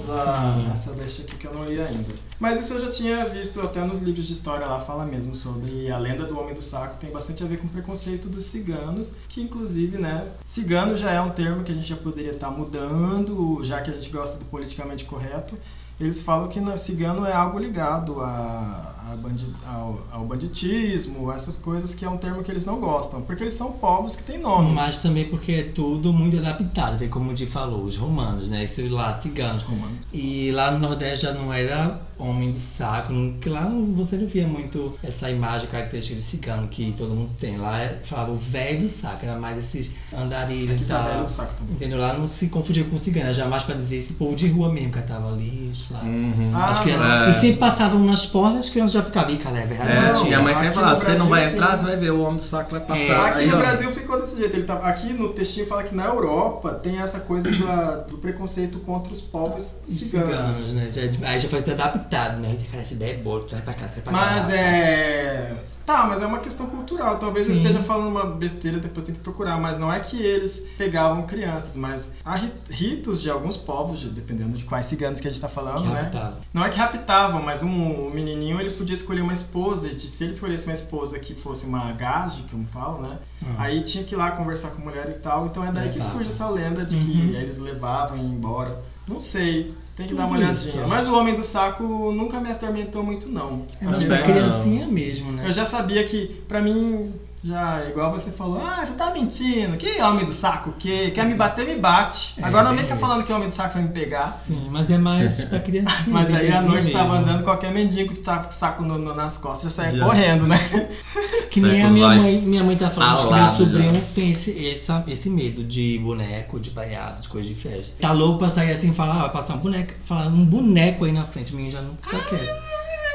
Essa deixa aqui que eu não li ainda. Mas isso eu já tinha visto até nos livros de história lá, fala mesmo sobre a lenda do homem do saco, tem bastante a ver com o preconceito dos ciganos, que inclusive, né, cigano já é um termo que a gente já poderia estar mudando, já que a gente gosta do politicamente correto. Eles falam que no- cigano é algo ligado a, a bandi- ao, ao banditismo, essas coisas que é um termo que eles não gostam, porque eles são povos que têm nomes. Mas também porque é tudo muito adaptado, tem como o Di falou, os romanos, né? Isso lá, ciganos. Romanos. E lá no Nordeste já não era homem do saco, que lá você não via muito essa imagem característica de cigano que todo mundo tem. Lá é- falava o velho do saco, era mais esses andarilhos Aqui e tá velho tal. o saco também. Entendeu? Lá não se confundia com cigano, era jamais pra dizer esse povo de rua mesmo que tava ali. Lá. Uhum. Ah, As crianças, é. E sempre passavam nas portas, as crianças já ficavam, "Ih, cara, é verdade. É, não, mãe aqui sempre no falava, você não vai sim. entrar, você vai ver, o homem do saco vai passar. É. Aqui Aí, no ó, Brasil ficou desse jeito. Ele tá, aqui no textinho fala que na Europa tem essa coisa do, do preconceito contra os povos Os ciganos. ciganos, né? Já- aí já foi adaptado, né? Cara, essa ideia é boa, sai pra cá, sai pra cá. Mas é. Tá, mas é uma questão cultural. Talvez eu Sim. esteja falando uma besteira, depois tem que procurar. Mas não é que eles pegavam crianças, mas há ri- ritos de alguns povos, de- dependendo de quais ciganos que a gente tá falando, Que né? raptava. Não é que raptavam, mas um, menininho ele podia escolher uma esposa. E se ele escolhesse uma esposa que fosse uma gaje, como falo, né? Hum. Aí tinha que ir lá conversar com a mulher e tal. Então é daí que Levava. surge essa lenda de Uhum. que eles levavam e iam embora. Não sei, tem que dar uma Tudo olhadinha. isso. Mas o Homem do Saco nunca me atormentou muito, não. É mais pra criancinha mesmo, né? Eu já sabia que, pra mim, já, igual você falou, ah, você tá mentindo. Que homem do saco o quê? Quer me bater, me bate. É, Agora não bem vem cá isso. falando que o homem do saco vai me pegar. Sim, mas é mais pra criancinha. <laughs> Mas aí à bebezinho noite tava mesmo. andando qualquer mendigo que tava com o saco no- no- nas costas, já saia Já. correndo, né? <laughs> Que nem a minha mãe, minha mãe tá falando que meu sobrinho já. tem esse, essa, esse medo de boneco, de palhaço, de coisa de festa. Tá louco pra sair assim e falar, ah, vai passar um boneco, falar um boneco aí na frente, o menino já não fica quieto.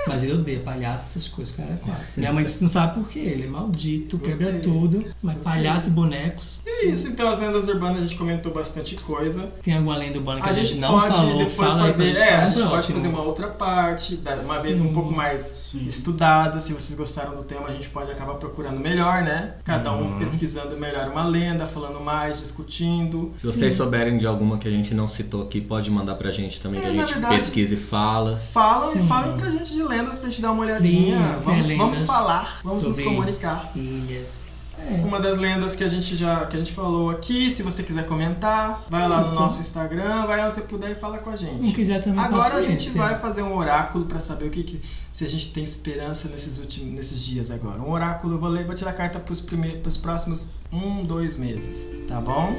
Mas ele odeia palhaço, essas coisas, cara. é quatro. Minha mãe disse que não sabe por quê, ele é maldito, quebra Gostei. tudo, mas Gostei. palhaço e bonecos. E é isso, então as lendas urbanas a gente comentou bastante coisa. Tem alguma lenda urbana que A a, gente, gente não pode falou, depois fala aí fazer, gente é, a gente pode fazer uma outra parte, uma vez um Sim. pouco mais Sim. estudada. Se vocês gostaram do tema, a gente pode acabar procurando melhor, né? Cada um Uhum. pesquisando melhor uma lenda, falando mais, discutindo. Se vocês souberem de alguma que a gente não citou aqui, pode mandar pra gente também, que É, a na gente verdade- pesquisa e fala. Falam Sim. e falem pra gente de lendas pra gente dar uma olhadinha. Linhas, vamos, né, vamos falar, vamos nos comunicar. Ilhas. É. Uma das lendas que a gente já que a gente falou aqui, se você quiser comentar, vai lá no Isso. nosso Instagram, vai onde você puder e fala com a gente. Não quiser também Agora a gente vai fazer um oráculo pra saber o que, que- se a gente tem esperança nesses últimos nesses dias agora. Um oráculo, eu vou ler, vou tirar a carta pros primeiros pros próximos um, dois meses, tá bom?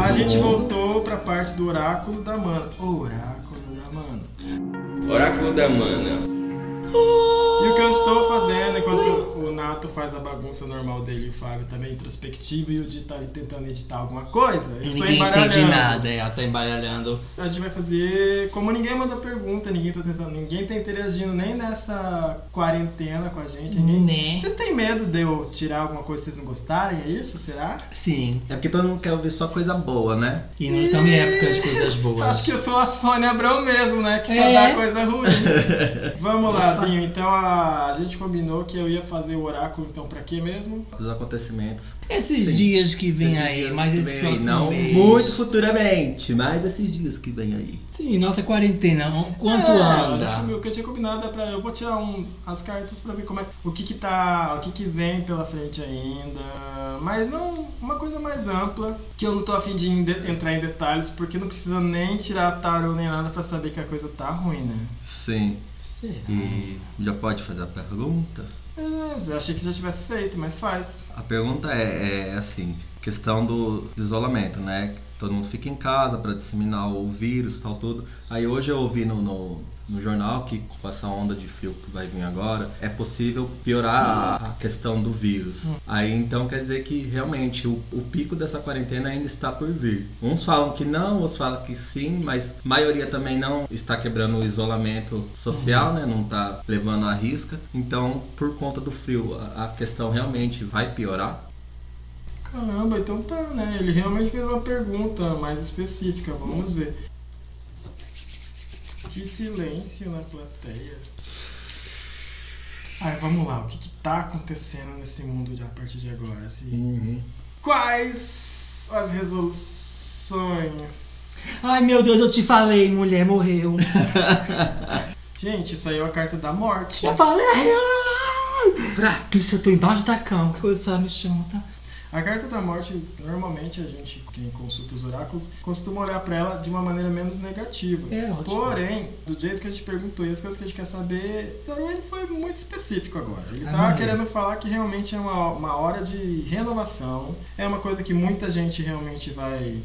A gente voltou pra parte do oráculo da mana. Oráculo da mana. Oráculo da Mana. E o que eu estou fazendo enquanto o Nato faz a bagunça normal dele e o Fábio meio introspectivo e o Di tá ali tentando editar alguma coisa. Eu ninguém entende nada, é, ela tá embaralhando. A gente vai fazer. Como ninguém manda pergunta, ninguém tá tentando. Ninguém tá interagindo nem nessa quarentena com a gente. Ninguém... Né? Vocês têm medo de eu tirar alguma coisa que vocês não gostarem? É isso? Será? Sim. É porque todo mundo quer ouvir só coisa boa, né? E não estamos em época de coisas boas. Acho que eu sou a Sônia Abrão mesmo, né? Que só É. dá coisa ruim. Vamos lá, Binho. Então a, a gente combinou que eu ia fazer o oráculo, então pra quê mesmo? Os acontecimentos. Esses Sim. dias que vem Esses aí, mas esse vem aí, próximo Não mês. muito futuramente, mas esses dias que vem aí. Sim, nossa quarentena, quanto É, anda? acho que O que eu tinha combinado é pra. Eu vou tirar um, as cartas pra ver como é. O que que tá. O que que vem pela frente ainda. Mas não. Uma coisa mais ampla. Que eu não tô afim de entrar em detalhes, porque não precisa nem tirar tarô nem nada pra saber que a coisa tá ruim, né? Sim. Será? E já pode fazer a pergunta? Eu achei que já tivesse feito, mas faz. A pergunta é, é assim, questão do, do isolamento, né? Todo mundo fica em casa para disseminar o vírus e tal tudo. Aí hoje eu ouvi no, no, no jornal que com essa onda de frio que vai vir agora, é possível piorar a, a questão do vírus. Aí então quer dizer que realmente o, o pico dessa quarentena ainda está por vir. Uns falam que não, outros falam que sim, mas a maioria também não está quebrando o isolamento social, né? Não está levando à risca. Então, por conta do frio, a, a questão realmente vai piorar? Caramba, então tá, né? Ele realmente fez uma pergunta mais específica, vamos ver. Que silêncio na plateia. Ai, vamos lá, o que que tá acontecendo nesse mundo de, a partir de agora? Assim, Quais as resoluções? Ai meu Deus, eu te falei, mulher morreu. <laughs> Gente, saiu a carta da morte. Eu falei, ai, Isso, eu tô embaixo da cama, que coisa me chama, tá? A carta da morte, normalmente a gente, quem consulta os oráculos, costuma olhar pra ela de uma maneira menos negativa. É ótimo. Porém, do jeito que a gente perguntou e as coisas que a gente quer saber, ele foi muito específico agora. Ele Ah, é. querendo falar que realmente é uma, uma hora de renovação. É uma coisa que muita gente realmente vai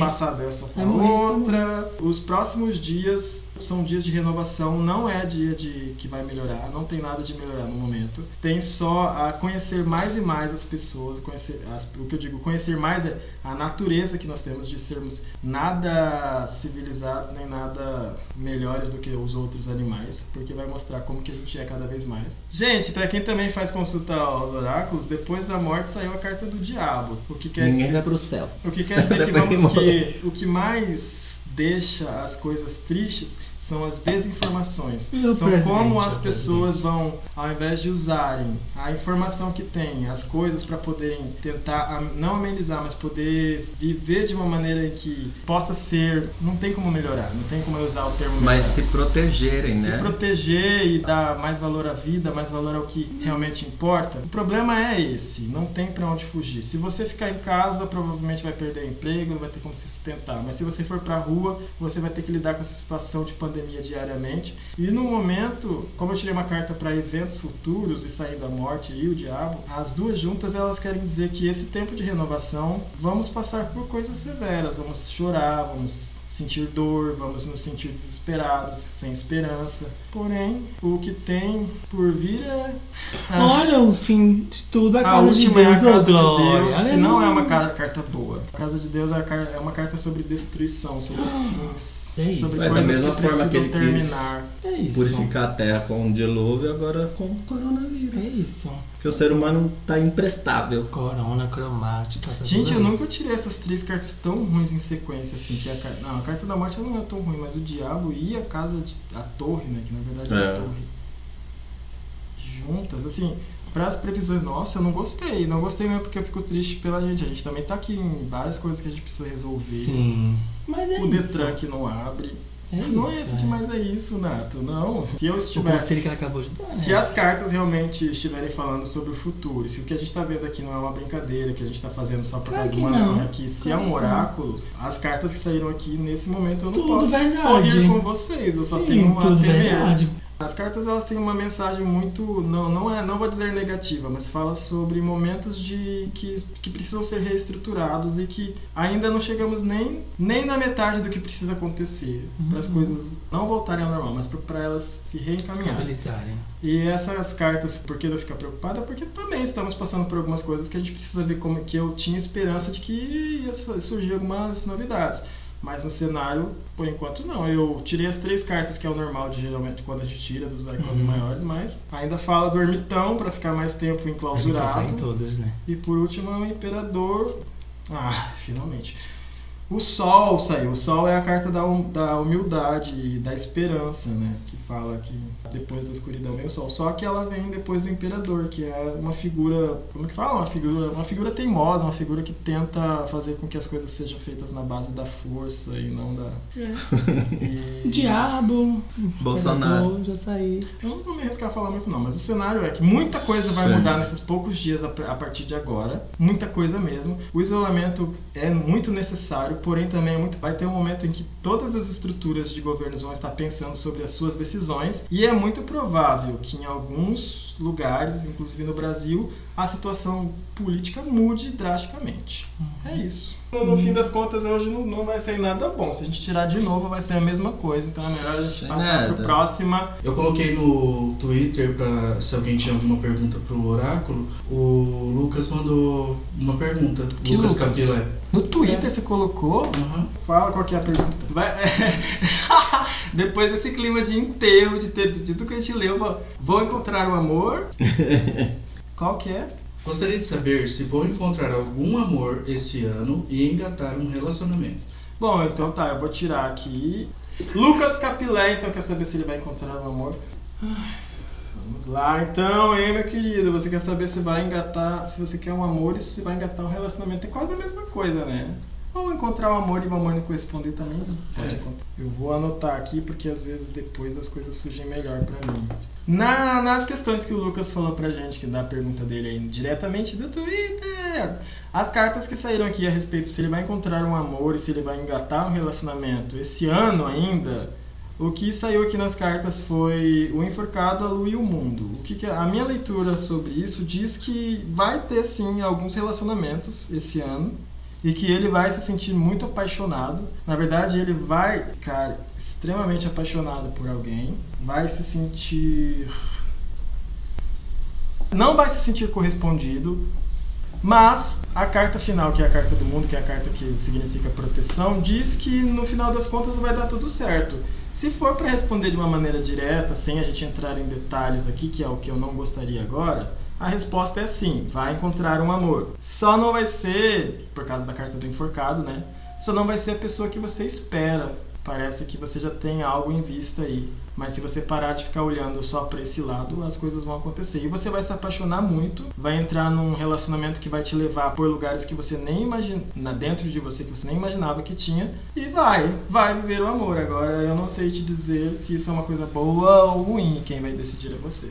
passar dessa morrer, outra. Os próximos dias são dias de renovação, não é dia de que vai melhorar, não tem nada de melhorar no momento. Tem só a conhecer mais e mais as pessoas, conhecer as- o que eu digo, conhecer mais é a natureza que nós temos de sermos nada civilizados nem nada melhores do que os outros animais, porque vai mostrar como que a gente é cada vez mais. Gente, pra quem também faz consulta aos oráculos, depois da morte saiu a carta do diabo, o que quer Ninguém dizer vai pro céu. o que quer dizer que, <laughs> vamos que o que mais deixa as coisas tristes são as desinformações. São como as pessoas vão, ao invés de usarem a informação que têm, as coisas para poderem tentar não amenizar, mas poder viver de uma maneira em que possa ser, não tem como melhorar, não tem como eu usar o termo Mas melhorar se protegerem, se né? proteger e dar mais valor à vida, mais valor ao que realmente importa. O problema é esse, não tem pra onde fugir. Se você ficar em casa, provavelmente vai perder emprego, não vai ter como se sustentar. Mas se você for pra rua, você vai ter que lidar com essa situação de pandemia diariamente. E no momento, como eu tirei uma carta para eventos futuros e sair da morte e o diabo, as duas juntas elas querem dizer que esse tempo de renovação vamos passar por coisas severas, vamos chorar, vamos sentir dor, vamos nos sentir desesperados, sem esperança. Porém, o que tem por vir é a, Olha o fim de tudo, a a casa de última é a Deus, casa de. Deus, que não é uma carta boa. A casa de Deus é é uma carta sobre destruição, sobre <gasps> fins, É isso. sobre É da coisas que mesma forma que ele quis terminar. É isso. Purificar a terra com o dilúvio agora com o É coronavírus. isso. Porque o ser humano tá imprestável. Corona, cromática. Tá Gente, eu aí. nunca tirei essas três cartas tão ruins em sequência assim. Que a, não, a carta da morte ela não é tão ruim, mas o diabo e a casa, de, a torre, né? Que na verdade é, É. a torre. Juntas, assim, para as previsões, nossa, eu não gostei. Não gostei mesmo porque eu fico triste pela gente. A gente também tá aqui em várias coisas que a gente precisa resolver. Sim. Mas é O isso. Detran que não abre. É não isso, é isso é. demais, é isso, Nato. Não. Se eu O estiver. conselho que ela acabou de dar. Se né? as cartas realmente estiverem falando sobre o futuro, se o que a gente está vendo aqui não é uma brincadeira, que a gente está fazendo só por Claro causa do que não. aqui, se Claro é um que não. oráculo, as cartas que saíram aqui nesse momento eu não Tudo posso verdade. sorrir com vocês, eu só Sim, tenho a tudo temer. verdade. As cartas elas têm uma mensagem muito, não, não é, não vou dizer negativa, mas fala sobre momentos de que, que precisam ser reestruturados e que ainda não chegamos nem, nem na metade do que precisa acontecer para as coisas não voltarem ao normal, mas para elas se reencaminharem. E essas cartas, por que eu ficar preocupada? Porque também estamos passando por algumas coisas que a gente precisa ver como que eu tinha esperança de que ia surgir algumas novidades. Mas no cenário, por enquanto não. Eu tirei as três cartas que é o normal de geralmente quando a gente tira dos arcanos Uhum. maiores, mas ainda fala do ermitão para ficar mais tempo enclausurado. em todos, né? E por último é o Imperador. Ah, finalmente. O Sol saiu. O Sol é a carta da, hum- da humildade e da esperança, né? Que fala que depois da escuridão vem o Sol. Só que ela vem depois do Imperador, que é uma figura. Como que fala? Uma figura, uma figura teimosa, uma figura que tenta fazer com que as coisas sejam feitas na base da força e não da. <laughs> E- Diabo. Bolsonaro. Já tá aí. Eu não vou me arriscar a falar muito não, mas o cenário é que muita coisa vai Sim. mudar nesses poucos dias a a partir de agora. Muita coisa mesmo. O isolamento é muito necessário, porém também é muito... vai ter um momento em que todas as estruturas de governos vão estar pensando sobre as suas decisões e é muito provável que em alguns lugares, inclusive no Brasil, a situação política mude drasticamente. É isso. No, no fim das contas, hoje não, não vai sair nada bom. Se a gente tirar de novo, vai ser a mesma coisa. Então é melhor a gente Sem passar nada. para próxima. Eu coloquei no Twitter para se alguém tinha alguma pergunta pro oráculo. O Lucas mandou uma pergunta. Que Lucas, Lucas? Capilé. No Twitter você colocou. Aham. Fala qual que é a pergunta. Vai- <laughs> Depois desse clima de enterro, de, ter, de tudo que a gente leu, vou- vou encontrar o amor. <laughs> Qual que é? Gostaria de saber se vou encontrar algum amor esse ano e engatar um relacionamento. Bom, então tá, eu vou tirar aqui. Lucas Capilé, então quer saber se ele vai encontrar o amor? Ai, Vamos lá, então, hein, meu querido? Você quer saber se vai engatar, se você quer um amor e se vai engatar um relacionamento? É quase a mesma coisa, né? Ou encontrar o amor e o amor não corresponder também pode É. Eu vou anotar aqui porque às vezes depois as coisas surgem melhor pra mim. Na, nas questões que o Lucas falou pra gente, que dá a pergunta dele aí diretamente do Twitter, as cartas que saíram aqui a respeito se ele vai encontrar um amor e se ele vai engatar um relacionamento esse ano ainda, o que saiu aqui nas cartas foi o enforcado, a lua e o mundo. O que que- a minha leitura sobre isso diz que vai ter sim alguns relacionamentos esse ano e que ele vai se sentir muito apaixonado. Na verdade, ele vai ficar extremamente apaixonado por alguém, vai se sentir não vai se sentir correspondido, mas a carta final, que é a carta do mundo, que é a carta que significa proteção, diz que no final das contas vai dar tudo certo. Se for para responder de uma maneira direta, sem a gente entrar em detalhes aqui, que é o que eu não gostaria agora, a resposta é sim, vai encontrar um amor. Só não vai ser, por causa da carta do enforcado, né? Só não vai ser a pessoa que você espera. Parece que você já tem algo em vista aí. Mas se você parar de ficar olhando só para esse lado, as coisas vão acontecer. E você vai se apaixonar muito, vai entrar num relacionamento que vai te levar por lugares que você nem imagina, dentro de você que você nem imaginava que tinha, e vai, vai viver o amor. Agora eu não sei te dizer se isso é uma coisa boa ou ruim, quem vai decidir é você.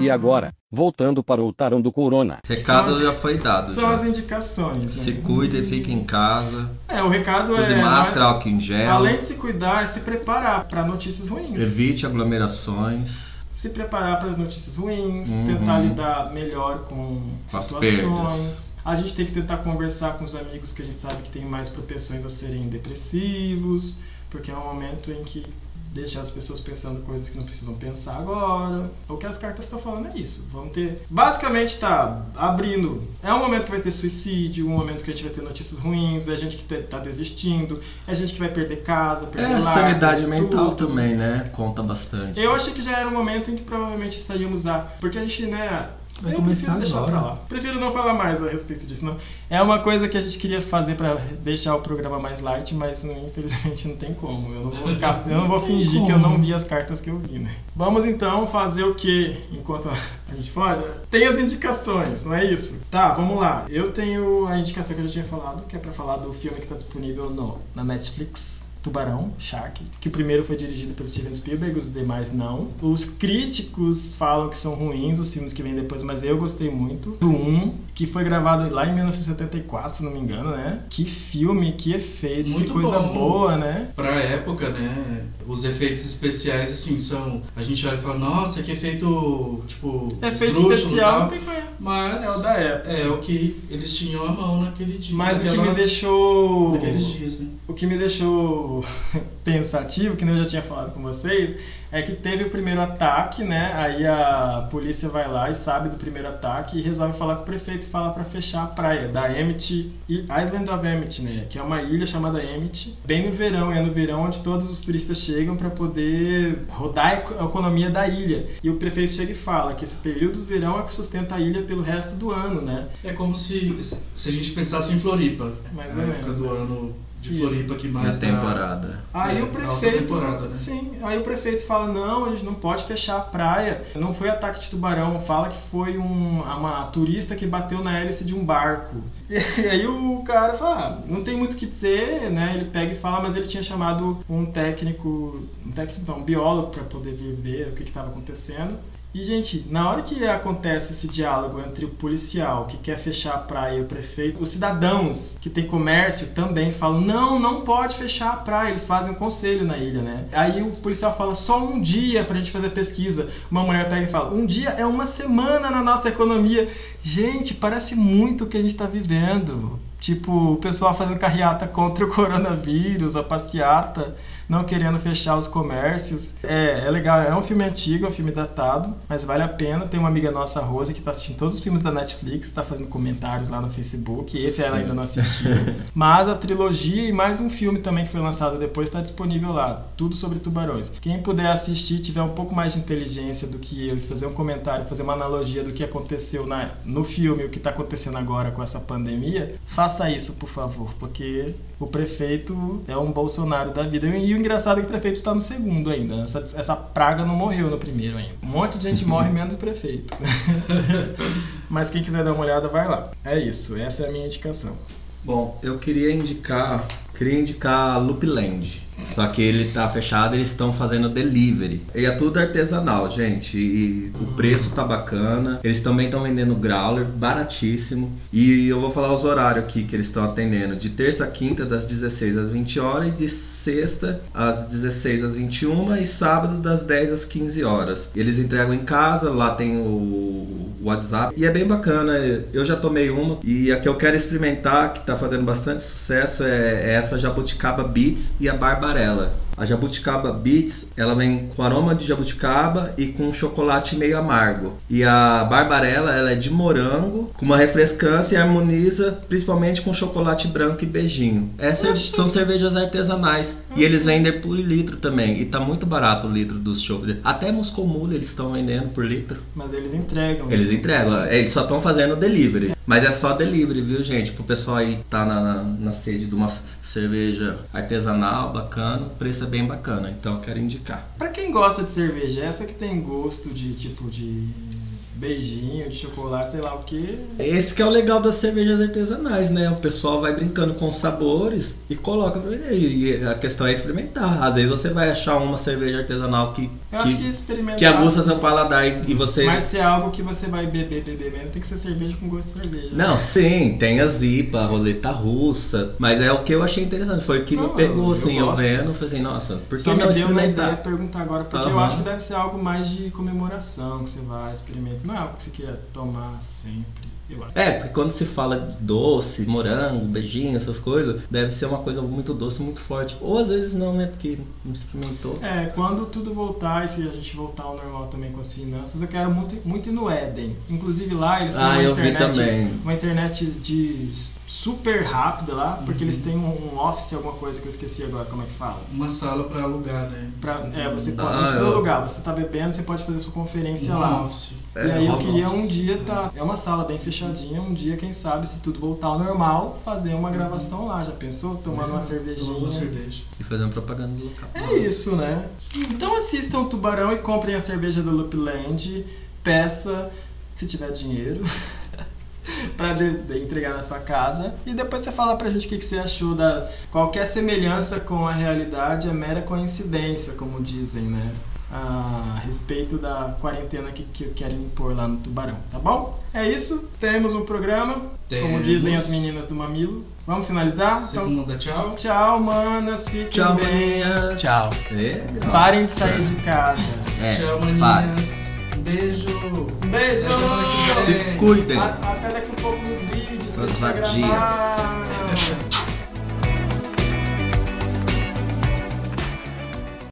E agora, voltando para o Tarão do Corona. Recado as- já foi dado. São já. as indicações. Se né? cuide, fique em casa. É, o recado Use é máscara, álcool em gel. além de se cuidar, é se preparar para notícias ruins. Evite aglomerações. se preparar para as notícias ruins, Uhum. tentar lidar melhor com as situações. A gente tem que tentar conversar com os amigos que a gente sabe que tem mais propensões a serem depressivos, porque é um momento em que deixa as pessoas pensando coisas que não precisam pensar agora. O que as cartas estão falando é isso. Vamos ter. Basicamente tá abrindo. É um momento que vai ter suicídio, um momento que a gente vai ter notícias ruins, é gente que tá desistindo, é gente que vai perder casa, perder É, lar, sanidade perder mental tudo. também, né? Conta bastante. Eu achei que já era um momento em que provavelmente estaríamos a. Porque a gente, né. Vai eu prefiro deixar agora. pra lá. Prefiro não falar mais a respeito disso. Não. É uma coisa que a gente queria fazer pra deixar o programa mais light, mas não, infelizmente não tem como. Eu não vou, ficar- eu não vou fingir que eu não vi as cartas que eu vi, né? Vamos então fazer o que enquanto a <laughs> gente pode? Tem as indicações, não é isso? Tá, vamos lá. Eu tenho a indicação que eu já tinha falado, que é pra falar do filme que tá disponível no, na Netflix. Tubarão, Shark, que o primeiro foi dirigido pelo Steven Spielberg, os demais não. Os críticos falam que são ruins os filmes que vêm depois, mas eu gostei muito. O 1, que foi gravado lá em 1974, se não me engano, né? Que filme, que efeitos, Muito que coisa bom. boa, né? Pra época, né? Os efeitos especiais, assim, são. A gente olha e fala, nossa, que efeito, tipo. Efeito especial tal. não tem como. Mas. É o da época. É o que eles tinham à mão naquele dia. Mas o que me deixou. Naqueles dias, né? O que me deixou <laughs> pensativo, que nem eu já tinha falado com vocês, é que teve o primeiro ataque, né? Aí a polícia vai lá e sabe do primeiro ataque e resolve falar com o prefeito e fala pra fechar a praia da Emmet e Island of Emmet, né? Que é uma ilha chamada Emmet, bem no verão, é no verão onde todos os turistas chegam para poder rodar a eco- a economia da ilha. E o prefeito chega e fala que esse período do verão é que sustenta a ilha pelo resto do ano, né? É como se, se a gente pensasse em Floripa. Mais ou menos, do é. ano de Isso. Floripa que Na mais dá- temporada. Aí É, o prefeito. temporada, né? Sim, aí o prefeito fala: não, a gente não pode fechar a praia. Não foi ataque de tubarão, fala que foi um, uma turista que bateu na hélice de um barco. <laughs> E aí o cara fala: ah, não tem muito o que dizer, né? Ele pega e fala, mas ele tinha chamado um técnico, um técnico, não, um biólogo para poder ver o que estava acontecendo. E, gente, na hora que acontece esse diálogo entre o policial que quer fechar a praia e o prefeito, os cidadãos que têm comércio também falam: não, não pode fechar a praia. Eles fazem um conselho na ilha, né? Aí o policial fala: só um dia pra gente fazer pesquisa. Uma mulher pega e fala: um dia é uma semana na nossa economia. Gente, parece muito o que a gente tá vivendo. Tipo, o pessoal fazendo carreata contra o coronavírus, a passeata, não querendo fechar os comércios. É, é legal, é um filme antigo, é um filme datado, mas vale a pena. Tem uma amiga nossa, Rose, que tá assistindo todos os filmes da Netflix, tá fazendo comentários lá no Facebook. Esse ela ainda não assistiu. <laughs> Mas a trilogia e mais um filme também que foi lançado depois está disponível lá. Tudo sobre tubarões. Quem puder assistir, tiver um pouco mais de inteligência do que eu e fazer um comentário, fazer uma analogia do que aconteceu na, no filme o que está acontecendo agora com essa pandemia, faça isso, por favor, porque o prefeito é um Bolsonaro da vida. E o engraçado é que o prefeito está no segundo ainda. Essa, essa praga não morreu no primeiro ainda. Um monte de gente morre, menos o prefeito. <laughs> Mas quem quiser dar uma olhada, vai lá. É isso, essa é a minha indicação. Bom, eu queria indicar, queria indicar Loopland. Só que ele tá fechado, eles estão fazendo delivery. E é tudo artesanal, gente. E o preço tá bacana. Eles também estão vendendo growler, baratíssimo. E eu vou falar os horários aqui que eles estão atendendo. De terça a quinta, das 16 às 20 horas. E de sexta, às 16 às 21. E sábado, das 10 às 15 horas. Eles entregam em casa, lá tem o WhatsApp. E é bem bacana. Eu já tomei uma. E a que eu quero experimentar, que tá fazendo bastante sucesso, é essa Jabuticaba Beats e a Barbarella. A Jabuticaba Beats, ela vem com aroma de jabuticaba e com chocolate meio amargo. E a Barbarella, ela é de morango, com uma refrescância e harmoniza principalmente com chocolate branco e beijinho. É cer- são cervejas artesanais e eles vendem por litro também. E tá muito barato o litro dos chopp. Até Moscou Mule eles estão vendendo por litro. Mas eles entregam. Eles entregam, eles só estão fazendo delivery. Mas é só delivery, viu, gente? Pro pessoal aí tá na, na, na sede de uma cerveja artesanal, bacana, o preço é bem bacana, então eu quero indicar. Pra quem gosta de cerveja, essa que tem gosto de tipo de beijinho, de chocolate, sei lá o que. Esse que é o legal das cervejas artesanais, né? O pessoal vai brincando com os sabores e coloca. E a questão é experimentar. Às vezes você vai achar uma cerveja artesanal que, Eu acho que que, experimentar. que aguça seu paladar e e você. Mas se é algo que você vai beber, beber mesmo, tem que ser cerveja com gosto de cerveja. Não, sim, tem a zipa, a roleta russa, mas é o que eu achei interessante, foi o que Não, me pegou, eu assim, eu, gosto. vendo, falei assim, nossa, por que Só me não deu uma ideia perguntar agora, porque eu Aham. acho que deve ser algo mais de comemoração, que você vai experimentar. Não é algo que você queira tomar sempre, eu. É, porque quando se fala de doce, morango, beijinho, essas coisas, deve ser uma coisa muito doce, muito forte. Ou às vezes não, né, porque não experimentou. É, quando tudo voltar, e se a gente voltar ao normal também com as finanças, eu quero muito, muito ir no Éden. Inclusive lá eles têm Ah, uma eu vi internet, também. uma internet de super rápida lá, porque Uhum. eles têm um, um office, alguma coisa que eu esqueci agora, como é que fala? Uma sala pra alugar, né? Pra, é, você Ah, pode, não precisa eu- alugar, você tá bebendo, você pode fazer sua conferência Um lá. office. E aí eu queria um dia tá. É uma sala bem fechadinha, um dia, quem sabe, se tudo voltar ao normal, fazer uma gravação lá. Já pensou? Tomando uma cervejinha. Tomando uma cerveja. E fazendo propaganda do local. É isso, né? Então assistam o Tubarão e comprem a cerveja do Loopland. Peça, se tiver dinheiro. <laughs> de entregar na tua casa. E depois você fala pra gente o que, que você achou da. Qualquer semelhança com a realidade é mera coincidência, como dizem, né? A respeito da quarentena que, que querem impor lá no Tubarão, tá bom? É isso, temos um programa, como Temos. dizem as meninas do Mamilo. Vamos finalizar? Vocês Então, não mandam tchau? tchau, manas, fiquem Tchau, bem. maninhas. Tchau. É, Parem de sair de casa. é, tchau, pare. maninhas. Beijo. Beijo! Se cuidem. Até daqui a pouco nos vídeos. Vai vadias.